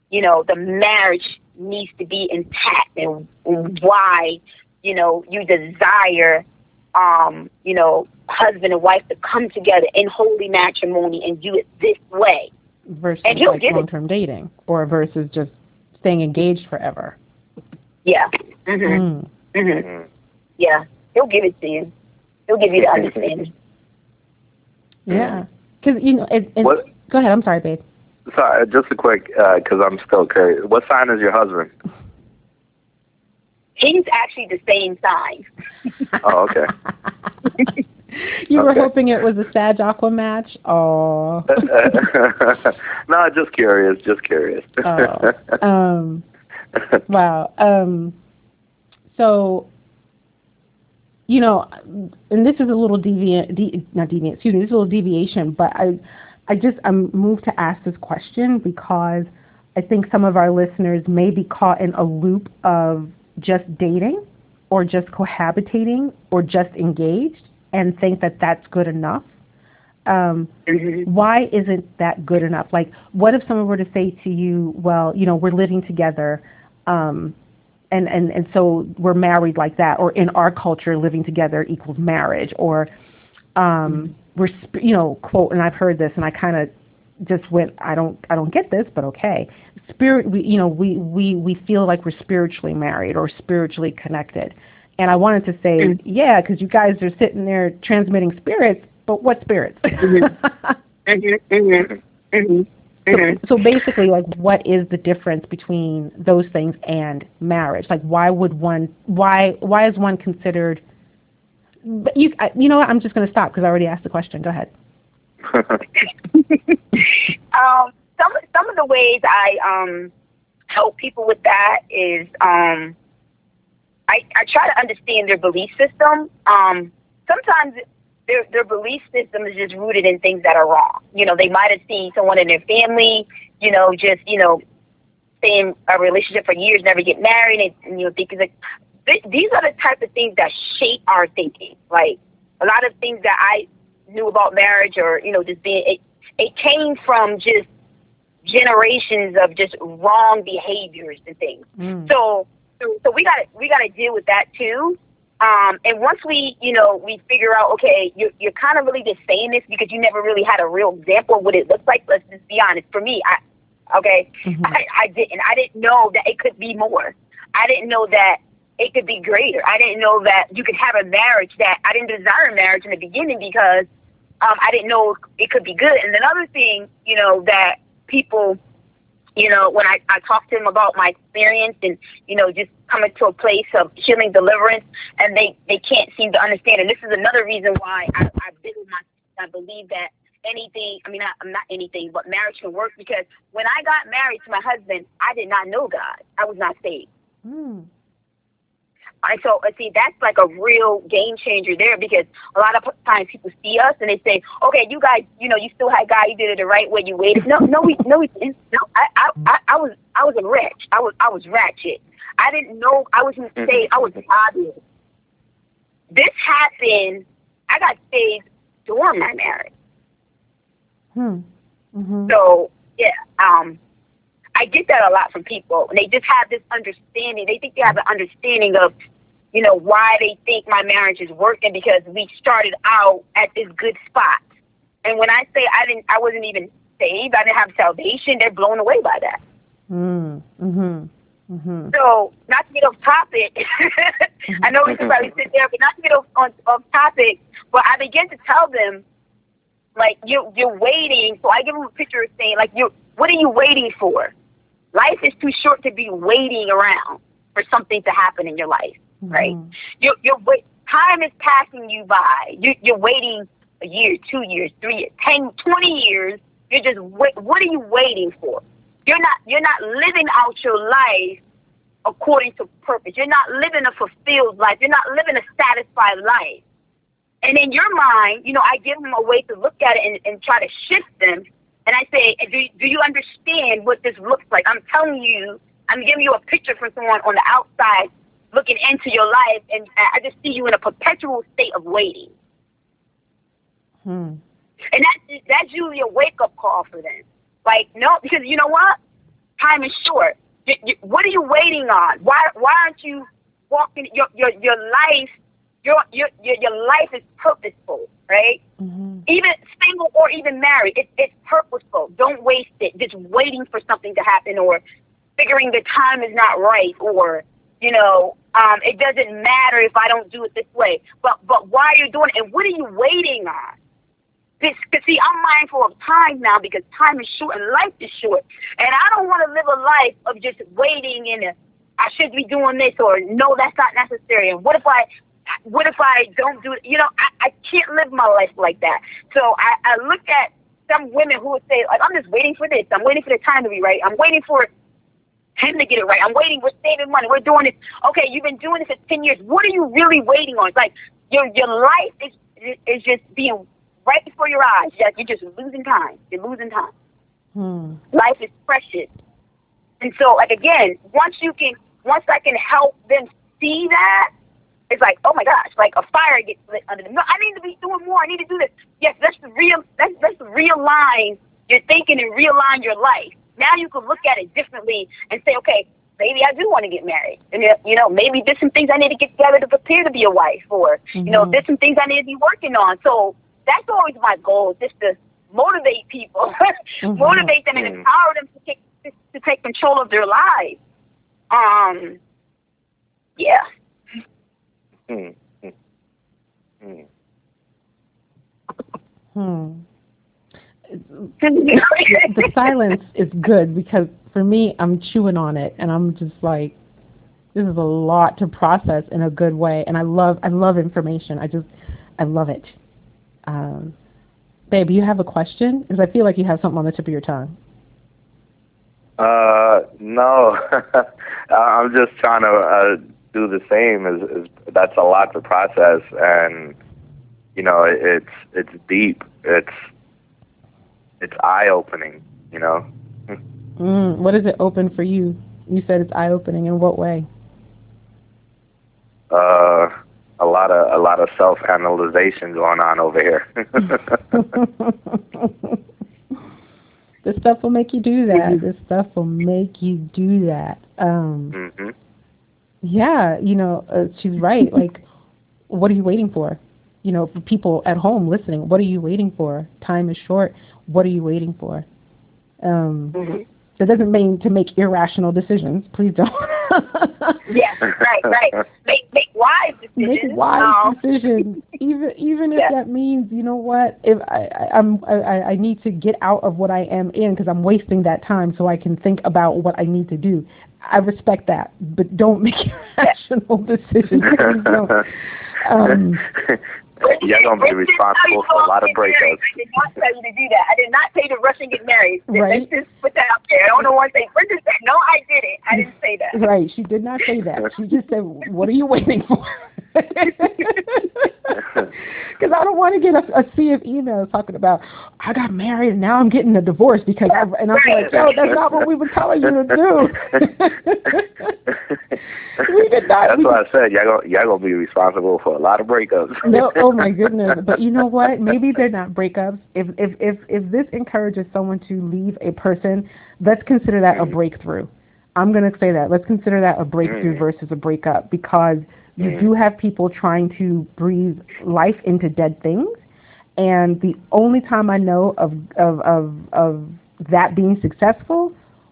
you know, the marriage needs to be intact and why, you know, you desire um, you know, husband and wife to come together in holy matrimony and do it this way. Versus and he'll like give it. long-term dating, or versus just staying engaged forever. Yeah. hmm Mm. Mm. Yeah. He'll give it to you. He'll give you the understanding. Yeah, because you know. It, it, What? Go ahead. I'm sorry, babe. Sorry, just a quick, because I'm still curious. What sign is your husband? He's actually the same sign. Oh, okay. *laughs* you were hoping it was a Sag Aqua match. Oh. *laughs* no, just curious, just curious. Oh. Um. *laughs* Wow. Um. So. You know, and this is a little deviant, de- not deviant. Excuse me. This is a little deviation, but I, I just I'm moved to ask this question because I think some of our listeners may be caught in a loop of just dating, or just cohabitating, or just engaged, and think that that's good enough. Um, Mhm. why isn't that good enough? Like, what if someone were to say to you, well, you know, we're living together, um, and, and, and so we're married like that, or in our culture, living together equals marriage, or um, we're, sp- you know, quote, and I've heard this, and I kind of just went, I don't, I don't get this, but okay. Spirit, we, you know, we, we, we feel like we're spiritually married or spiritually connected. And I wanted to say, yeah, because you guys are sitting there transmitting spirits, but what spirits? *laughs* Mhm. so basically, like, what is the difference between those things and marriage? Like, why would one? Why? Why is one considered? But you, I- you know what? I'm just going to stop because I already asked the question. Go ahead. *laughs* um, some some of the ways I um help people with that is um I I try to understand their belief system. Um, sometimes their their belief system is just rooted in things that are wrong. You know, they might have seen someone in their family, you know, just you know, stay in a relationship for years, never get married, and, and you know, think like th- these are the type of things that shape our thinking. Like a lot of things that I knew about marriage, or you know, just being it, it came from just generations of just wrong behaviors and things. Mm. So, so, so we got to we got to deal with that too. Um, and once we, you know, we figure out, okay, you're you're kind of really just saying this because you never really had a real example of what it looks like. Let's just be honest. For me, I, okay, Mhm. I, I didn't. I didn't know that it could be more. I didn't know that it could be greater. I didn't know that you could have a marriage that I didn't desire marriage in the beginning because um, I didn't know it could be good. And another thing, you know, that people, you know, when I, I talk to them about my experience and, you know, just coming to a place of healing deliverance and they, they can't seem to understand. And this is another reason why I, I build my, I believe that anything, I mean, I, I'm not anything, but marriage can work because when I got married to my husband, I did not know God. I was not saved. Mm. And so, uh, see, that's like a real game changer there because a lot of times people see us and they say, "Okay, you guys, you know, you still had God, you did it the right way, you waited." No, no, we, no, we didn't. No, I, I, I, I was, I was a wretch. I was, I was ratchet. I didn't know I was saved. I was obvious. This happened. I got saved during my marriage. Hmm. Mm-hmm. So yeah, um, I get that a lot from people, and they just have this understanding. They think they have an understanding of, you know, why they think my marriage is working because we started out at this good spot. And when I say I didn't, I wasn't even saved. I didn't have salvation. They're blown away by that. Mm. Mm-hmm. Mm-hmm. So, not to get off topic, *laughs* I know we could probably sit there, but not to get off, on, off topic, but I begin to tell them, like, you, you're waiting. So I give them a picture of saying, like, you what are you waiting for? Life is too short to be waiting around for something to happen in your life, right? Mhm. You're, you're wait, time is passing you by. You, you're waiting a year, two years, three years, ten, twenty years. You're just wait. What are you waiting for? You're not. You're not living out your life according to purpose. You're not living a fulfilled life. You're not living a satisfied life. And in your mind, you know, I give them a way to look at it and, and try to shift them. And I say, do, do you understand what this looks like? I'm telling you, I'm giving you a picture from someone on the outside looking into your life, and I just see you in a perpetual state of waiting. Hmm. And that's that's usually a wake up call for them. Like no, because you know what? Time is short. You, you, what are you waiting on? Why why aren't you walking your your your life? Your your your, your life is purposeful, right? Mhm. Even single or even married, it, it's purposeful. Don't waste it just waiting for something to happen or figuring the time is not right or you know um, it doesn't matter if I don't do it this way. But but why are you doing it? And what are you waiting on? This, cause see, I'm mindful of time now because time is short and life is short, and I don't want to live a life of just waiting and uh, I should be doing this or no, that's not necessary. And what if I, what if I don't do it? You know, I, I can't live my life like that. So I, I look at some women who would say, like, I'm just waiting for this. I'm waiting for the time to be right. I'm waiting for him to get it right. I'm waiting. We're saving money. We're doing this. Okay, you've been doing this for ten years. What are you really waiting on? It's like your your life is is just being right before your eyes. Yes, you're just losing time. You're losing time. Hmm. Life is precious. And so, like again, once you can, once I can help them see that, it's like, oh my gosh, like a fire gets lit under them. No, I need to be doing more. I need to do this. Yes, let's real, let's let's realign your thinking and realign your life. Now you can look at it differently and say, okay, maybe I do want to get married, and uh, you know, maybe there's some things I need to get together to prepare to be a wife, or you know, Mhm. there's some things I need to be working on. So that's always my goal, just to motivate people, *laughs* Mhm. motivate them and Mhm. empower them to take to take control of their lives. Um, yeah. Hmm. Hmm. Hmm. Hmm. the silence is good because for me, I'm chewing on it and I'm just like, this is a lot to process in a good way. And I love, I love information. I just, I love it. Um, babe, you have a question? Because I feel like you have something on the tip of your tongue. Uh, no, *laughs* I'm just trying to uh, do the same. Is, is that's a lot to process, and you know, it's it's deep. It's it's eye opening. You know. Mm, what is it open for you? You said it's eye opening. In what way? Uh, a lot of a lot of self analyzation going on over here. *laughs* this stuff will make you do that. This stuff will make you do that. Um, hmm yeah, you know, uh, she's right. *laughs* Like, what are you waiting for? You know, for people at home listening, what are you waiting for? Time is short. What are you waiting for? Um, Mhm. that doesn't mean to make irrational decisions. Please don't. *laughs* *laughs* Yeah, right, right. Make make wise decisions. Make wise decisions, even even if Yeah. that means you know what, if I, I I'm I, I need to get out of what I am in because I'm wasting that time, so I can think about what I need to do. I respect that, but don't make *laughs* irrational decisions. *laughs* Um, You're gonna be responsible for a lot of to breakups. I did not tell you to do that. I did not you to rush and get married. *laughs* Right. Let's just put that out there. I don't know one thing. Bridget said, no, I didn't. I didn't say that. Right. She did not say that. She just said, "What are you waiting for?" Because I don't want to get a, a sea of emails talking about I got married and now I'm getting a divorce because I, and I'm like, yo, that's not what we were telling you to do. *laughs* we did not. That's we what I said. Y'all gonna y'all gonna be responsible for a lot of breakups. no, oh my goodness. But you know what? Maybe they're not breakups. If if if if this encourages someone to leave a person, let's consider that a breakthrough. I'm going to say that. Let's consider that a breakthrough Mm. versus a breakup because you Mm. do have people trying to breathe life into dead things. And the only time I know of of of, of that being successful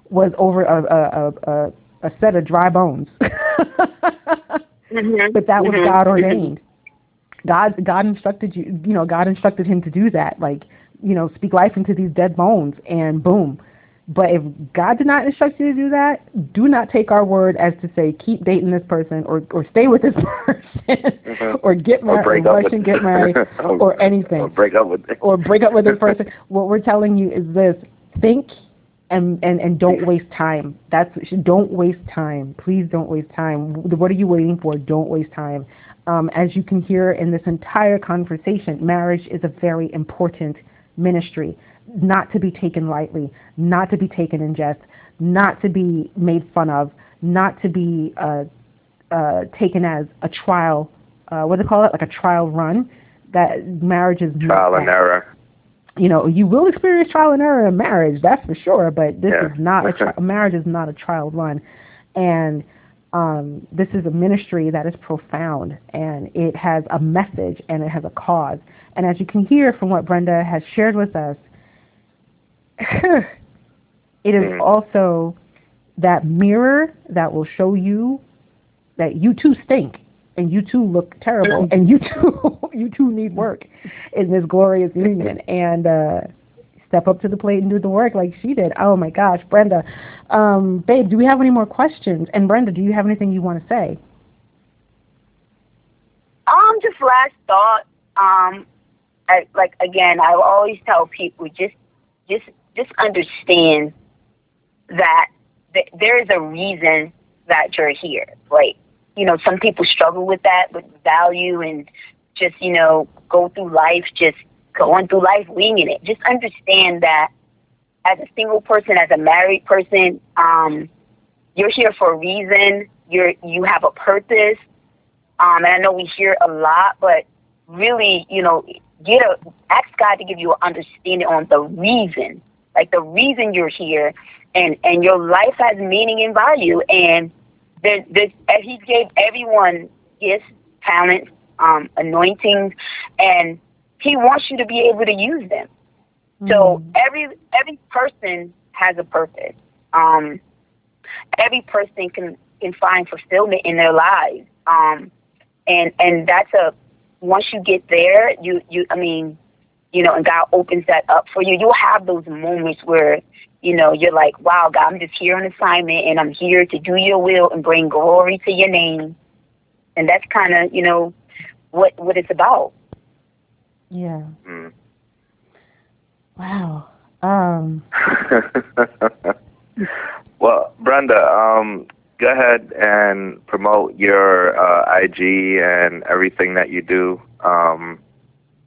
was over a a, a, a, a set of dry bones. *laughs* Mhm. but that was Mhm. God ordained. God God instructed you you know, God instructed him to do that. Like, you know, speak life into these dead bones and boom. But if God did not instruct you to do that, do not take our word as to say keep dating this person or or stay with this *laughs* person mm-hmm. or get married or, or rush and get married *laughs* or anything. Or break up with or break up with this person. *laughs* what we're telling you is this: think and and and don't waste time. That's don't waste time. Please don't waste time. What are you waiting for? Don't waste time. Um, as you can hear in this entire conversation, marriage is a very important ministry, not to be taken lightly, not to be taken in jest, not to be made fun of, not to be uh, uh, taken as a trial. Uh, what do they call it? Like a trial run. That marriage is trial and error you know, you will experience trial and error in marriage, that's for sure. But this yeah. is not a *laughs* tri- marriage is not a trial run, and um, this is a ministry that is profound and it has a message and it has a cause. And as you can hear from what Brenda has shared with us, *laughs* it is mm. also that mirror that will show you that you too stink and you too look terrible, and you too *laughs* you too need work in this glorious union. And uh, step up to the plate and do the work like she did. Oh my gosh, Brenda, um, babe, do we have any more questions? And Brenda, do you have anything you want to say? Um, just last thought. Um, I, like again, I always tell people just just just understand that th- there is a reason that you're here. Like you know, some people struggle with that, with value and just, you know, go through life just going through life winging it. Just understand that as a single person, as a married person, um, you're here for a reason. You're you have a purpose. Um, and I know we hear a lot, but really, you know, get a ask God to give you an understanding on the reason, like the reason you're here, and and your life has meaning and value, and there, there's, he gave everyone gifts, talents, um, anointings, and he wants you to be able to use them. Mm-hmm. So every every person has a purpose. Um, every person can can find fulfillment in their lives. Um, and and that's a once you get there, you you I mean, you know, and God opens that up for you. You'll have those moments where you know, you're like, wow, God, I'm just here on assignment and I'm here to do your will and bring glory to your name. And that's kind of, you know, what what it's about. Yeah. Mm. Wow. Um. *laughs* well, Brenda, um, go ahead and promote your uh, IG and everything that you do. Um,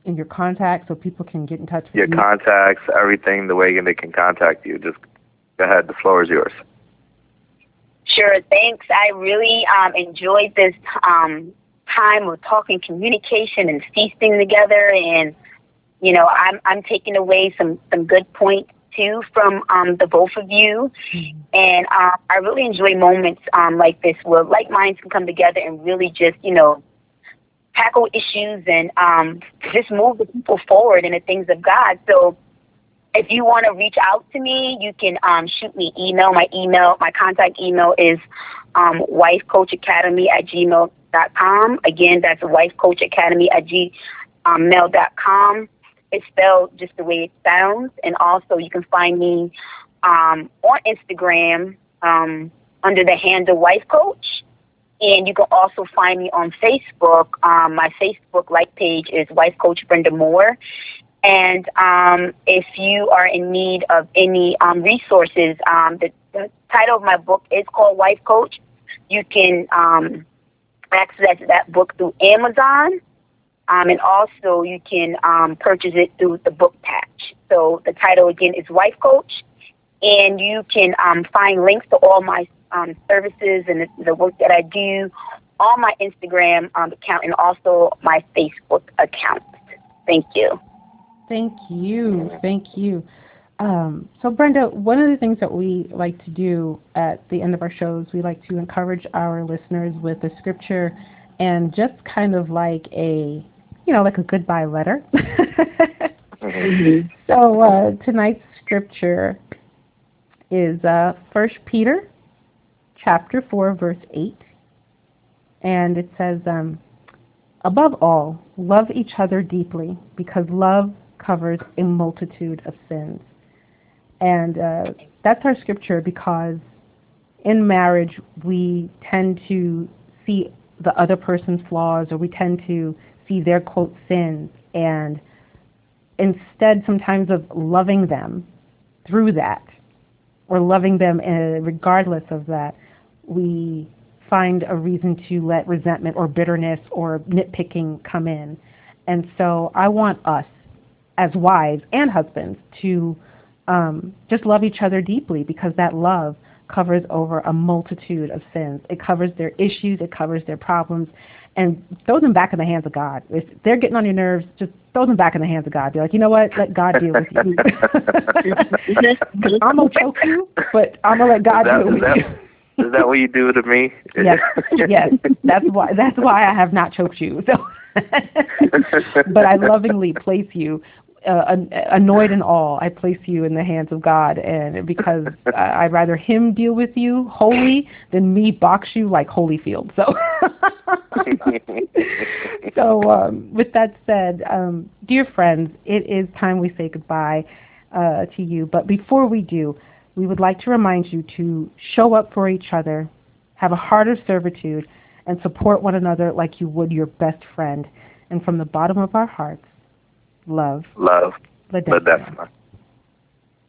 in your contacts so people can get in touch with your you? Your contacts, everything, the way they can contact you. Just go ahead. The floor is yours. Sure. Thanks. I really um, enjoyed this um, time of talking communication and feasting together. And, you know, I'm, I'm taking away some, some good points too from um, the both of you. Mm-hmm. And uh, I really enjoy moments um, like this where like minds can come together and really just, you know, tackle issues and um, just move the people forward in the things of God. So if you want to reach out to me, you can um, shoot me email. My email, my contact email is um, wifecoachacademy at gmail.com. Again, that's wifecoachacademy at gmail.com. Um, it's spelled just the way it sounds. And also you can find me um, on Instagram um, under the handle Wife Coach. And you can also find me on Facebook. Um, my Facebook like page is Wife Coach Brenda Moore. And um, if you are in need of any um, resources, um, the, the, title of my book is called Wife Coach. You can um, access that book through Amazon. Um, and also, you can purchase it through the book patch. So the title again is Wife Coach, and you can find links to all my um, services and the, the, work that I do on my Instagram um, account and also my Facebook account. Thank you. Thank you. Thank you. Um, so, Brenda, one of the things that we like to do at the end of our shows, we like to encourage our listeners with a scripture and just kind of like a, you know, like a goodbye letter. *laughs* mm-hmm. So, uh, tonight's scripture is uh, 1 Peter chapter 4, verse 8. And it says, um, Above all, love each other deeply, because love covers a multitude of sins. And uh, that's our scripture because in marriage we tend to see the other person's flaws or we tend to see their quote sins and instead sometimes of loving them through that or loving them uh, regardless of that we find a reason to let resentment or bitterness or nitpicking come in and so i want us as wives and husbands to um, just love each other deeply because that love covers over a multitude of sins. It covers their issues, it covers their problems, and throw them back in the hands of God. If they're getting on your nerves, just throw them back in the hands of God. Be like, you know what? Let God deal with you. *laughs* *laughs* I'm gonna choke you, but I'm gonna let God that- deal with that- you. Is that what you do to me? yes, yes. That's why. That's why I have not choked you. So, *laughs* but I lovingly place you, uh, annoyed and all. I place you in the hands of God, and because I- I'd rather Him deal with you wholly than me box you like Holyfield. So, *laughs* so um, with that said, um, dear friends, it is time we say goodbye uh, to you. But before we do, we would like to remind you to show up for each other, have a heart of servitude, and support one another like you would your best friend. And from the bottom of our hearts, love Love, Ledesma. Ledesma.